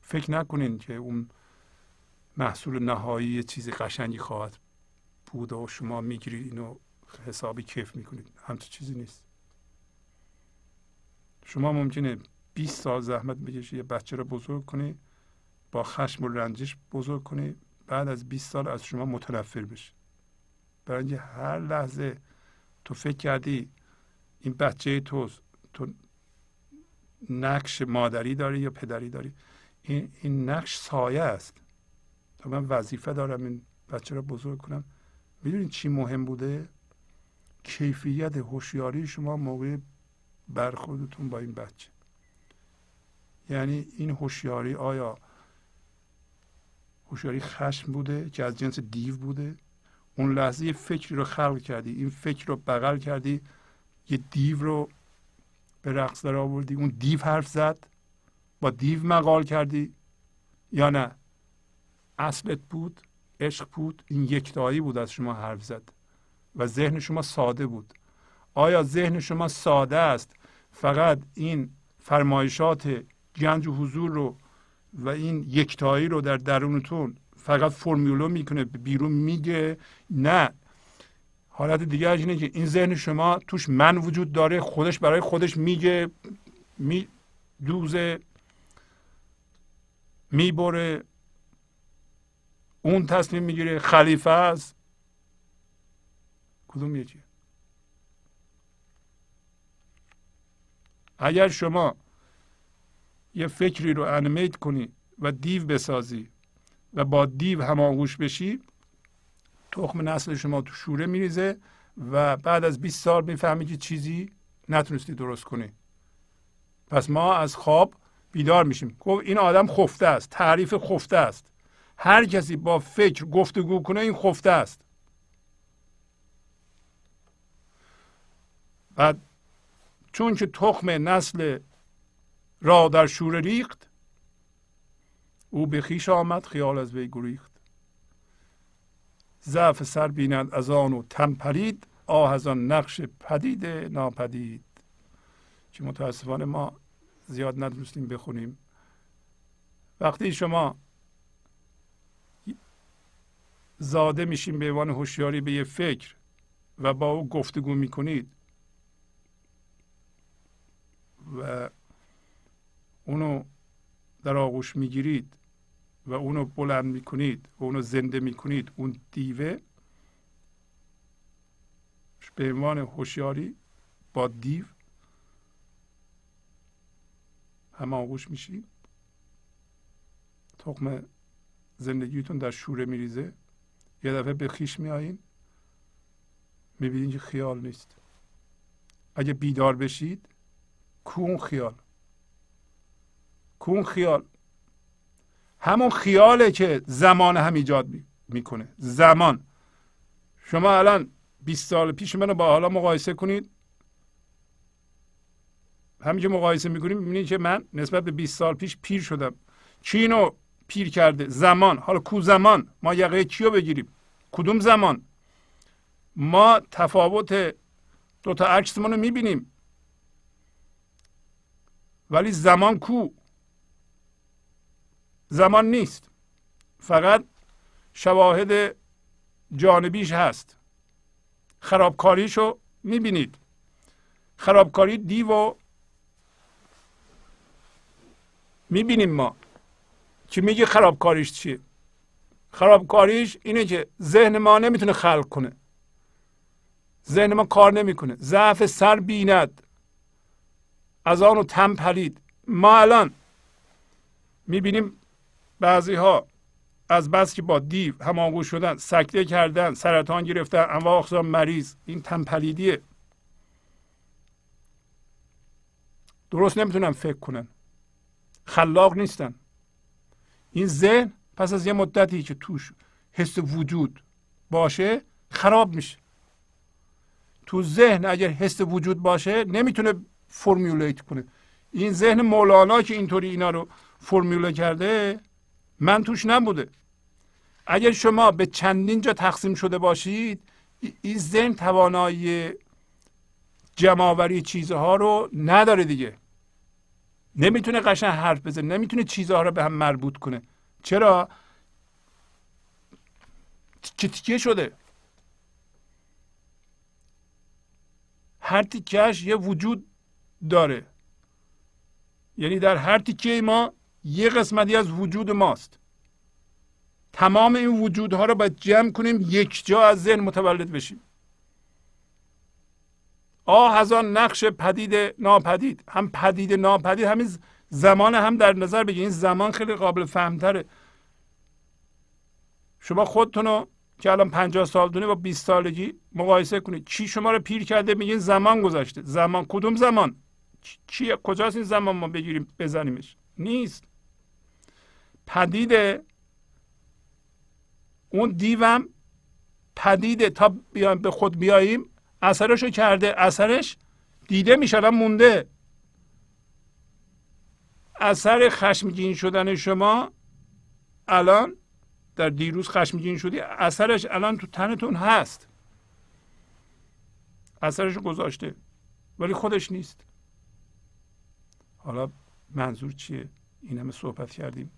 فکر نکنین که اون محصول نهایی یه چیزی قشنگی خواهد بود و شما می‌گیرید اینو حسابی کیف می‌کنید. همچه چیزی نیست. شما ممکنه 20 سال زحمت بکشی یه بچه رو بزرگ کنی با خشم و رنجش بزرگ کنی بعد از 20 سال از شما متنفر بشه برای اینکه هر لحظه تو فکر کردی این بچه تو تو نقش مادری داری یا پدری داری این, این نقش سایه است. تا من وظیفه دارم این بچه رو بزرگ کنم. می‌دونید چی مهم بوده؟ کیفیت هوشیاری شما موقع برخوردتون با این بچه. یعنی این هوشیاری آیا هوشیاری خشم بوده که از جنس دیو بوده؟ اون لحظه یه فکری رو خلق کردی این فکر رو بغل کردی یه دیو رو به رقص در آوردی اون دیو حرف زد با دیو مقال کردی یا نه؟ اصلت بود عشق بود این یکتایی بود از شما حرف زد و ذهن شما ساده بود. آیا ذهن شما ساده است؟ فقط این فرمایشات گنج و حضور رو و این یکتایی رو در درونتون فقط فرمولو می‌کنه بیرون میگه. نه. حالت دیگه اینه که این ذهن شما توش من وجود داره خودش برای خودش میگه می دوزه می‌بره. اون تصمیم می‌گیره خلیفه است کدوم یکی؟ اگر شما یه فکری رو انیمیت کنی و دیو بسازی و با دیو هماغوش بشی تخم نسل شما تو شوره میریزه و بعد از 20 سال می‌فهمی که چیزی نتونستی درست کنی. پس ما از خواب بیدار میشیم. گفت این آدم خفته است تعریف خفته است. هر کسی با فکر گفتگو کنه این خفته است. بعد چون که تخم نسل را در شوره ریخت. او به خیش آمد خیال از وی گریخت. ضعف سر بیند از آن و تن پرید آه از آن نقش پدید ناپدید. که متاسفانه ما زیاد ندونستیم بخونیم. وقتی شما زاده میشیم به عنوان هوشیاری به یه فکر و با او گفتگو می‌کنید و اونو در آغوش می‌گیرید و اونو بلند می‌کنید و اونو زنده می‌کنید اون دیوه به عنوان هوشیاری با دیو هم آغوش میشید تخم زندگیتون در شوره میریزه. یه دفعه به خیش میایین می‌بینید که خیال نیست. اگه بیدار بشید کون خیال؟ کون خیال. همون خیاله که زمان هم ایجاد می‌کنه. زمان. شما الان 20 سال پیش منو با حالا مقایسه کنید. همین که مقایسه می‌کنیم می‌بینید که من نسبت به 20 سال پیش پیر شدم. چی اینو پیر کرده. زمان. حالا کو زمان؟ ما یقه کیو بگیریم؟ کدوم زمان؟ ما تفاوت دو تا عکسمون رو می‌بینیم. ولی زمان کو؟ زمان نیست. فقط شواهد جانبیش هست. خرابکاریشو می‌بینید. خرابکاری دیو می‌بینیم ما. که میگه خرابکاریش چیه خرابکاریش اینه که ذهن ما نمی‌تونه خلق کنه. ذهن ما کار نمی‌کنه. ضعف سر بیند. از آن تم پرید. ما الان می‌بینیم بعضی ها از بس که با دیو هماغوش شدن سکته کردن سرطان گرفتن انواع اقسام مریض این تنپلیدیه درست نمی‌تونن فکر کنن. خلاق نیستن. این ذهن پس از یه مدتی که توش حس وجود باشه خراب میشه. تو ذهن اگر حس وجود باشه نمی‌تونه فرمولیت کنه. این ذهن مولانا که اینطوری اینا رو فرموله کرده من توش نبوده. اگر شما به چندین جا تقسیم شده باشید این ذهن توانایی جمعآوری چیزها رو نداره دیگه. نمی‌تونه قشن حرف بزنه نمی‌تونه چیزها رو به هم مربوط کنه. چرا؟ تیکه شده؟ هر تیکهش یه وجود داره. یعنی در هر تیکه ما یه قسمتی از وجود ماست. تمام این وجودها رو باید جمع کنیم یک جا از ذهن متولد بشیم. آه از آن نقش پدید ناپدید. هم پدید ناپدید همین زمان هم در نظر بگیرید. این زمان خیلی قابل فهمتره. شما خودتون رو که الان 50 سال دونه با 20 سالگی مقایسه کنید. چی شما رو پیر کرده؟ میگین زمان گذشته. زمان کدوم زمان؟ چی کجاست این زمان ما بگیریم بزنیمش؟ نیست. پدید اون دیوم پدیده تا بیایم به خود بیاییم اثرشو کرده اثرش دیده میشه مونده. اثر خشمگین شدن شما الان در دیروز خشمگین شدی اثرش الان تو تنتون هست. اثرش گذاشته ولی خودش نیست. حالا منظور چیه؟ این همه صحبت کردیم.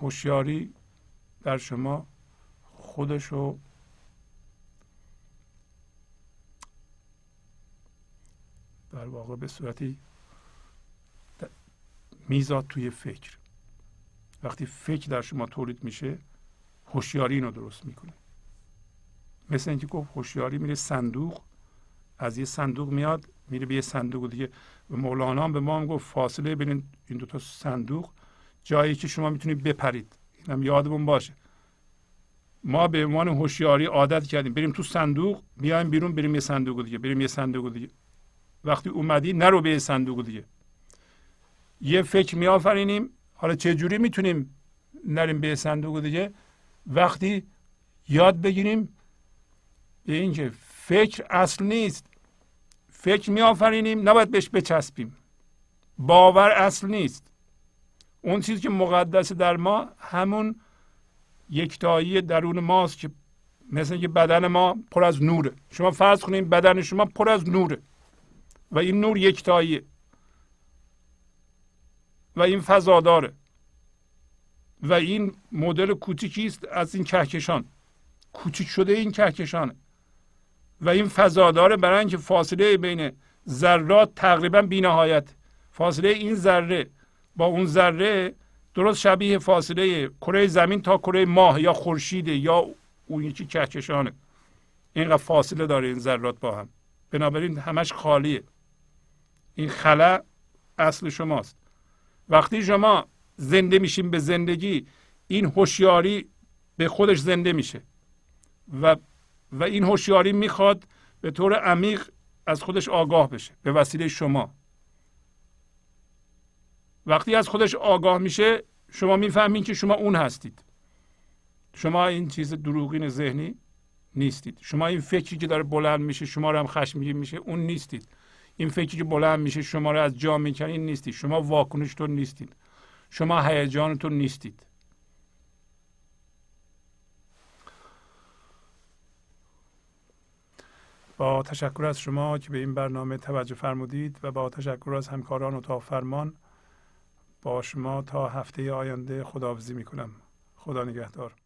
هوشیاری در شما خودشو در واقع به صورتی میزاد توی فکر. وقتی فکر در شما تولید میشه هوشیاری اینو درست می‌کنه. مثل اینکه گفت هوشیاری میره صندوق از یه صندوق میاد میره به یه صندوق دیگه. مولانا به ما هم گفت فاصله بین این دو تا صندوق جایی که شما می‌تونید بپرید. اینم یادمون باشه. ما به عنوان هوشیاری عادت کردیم. بریم تو صندوق بیایم بیرون بریم یه صندوق دیگه بریم یه صندوق دیگه. وقتی اومدی نرو به یه صندوق دیگه. یه فکر میآفرینیم. حالا چه جوری می‌تونیم نریم به صندوق دیگه؟ وقتی یاد بگیریم به اینکه فکر اصل نیست. فکر میآفرینیم نباید بهش بچسبیم. باور اصل نیست. اون چیزی که مقدس در ما همون یکتایی درون ماست که مثل که بدن ما پر از نوره. شما فرض کنید بدن شما پر از نوره و این نور یکتاییه و این فضاداره. و این مدل کوچیکی است از این کهکشان. کوچیک شده این کهکشانه. و این فضاداره برای اینکه فاصله بین ذرات تقریبا بینهایت. فاصله این ذره با اون ذره درست شبیه فاصله کره زمین تا کره ماه یا خورشید یا اون یکی کهکشانه اینقدر فاصله داره این ذرات با هم. بنابراین همش خالیه. این خلا اصل شماست. وقتی شما زنده میشیم به زندگی این هوشیاری به خودش زنده میشه. و و این هوشیاری می‌خواد به طور عمیق از خودش آگاه بشه. به وسیله شما. وقتی از خودش آگاه میشه شما می‌فهمین که شما اون هستید. شما این چیز دروغین ذهنی نیستید. شما این فکری که داره بلند میشه شما رو هم خشمگین میشه اون نیستید. این فکری که بلند میشه شما رو از جا می‌کنه این نیستید. شما واکنشتون نیستید. شما هیجانتون نیستید. با تشکر از شما که به این برنامه توجه فرمودید و با تشکر از همکاران اتاق فرمان با شما تا هفته آینده خداحافظی می‌کنم. خدا نگهدار.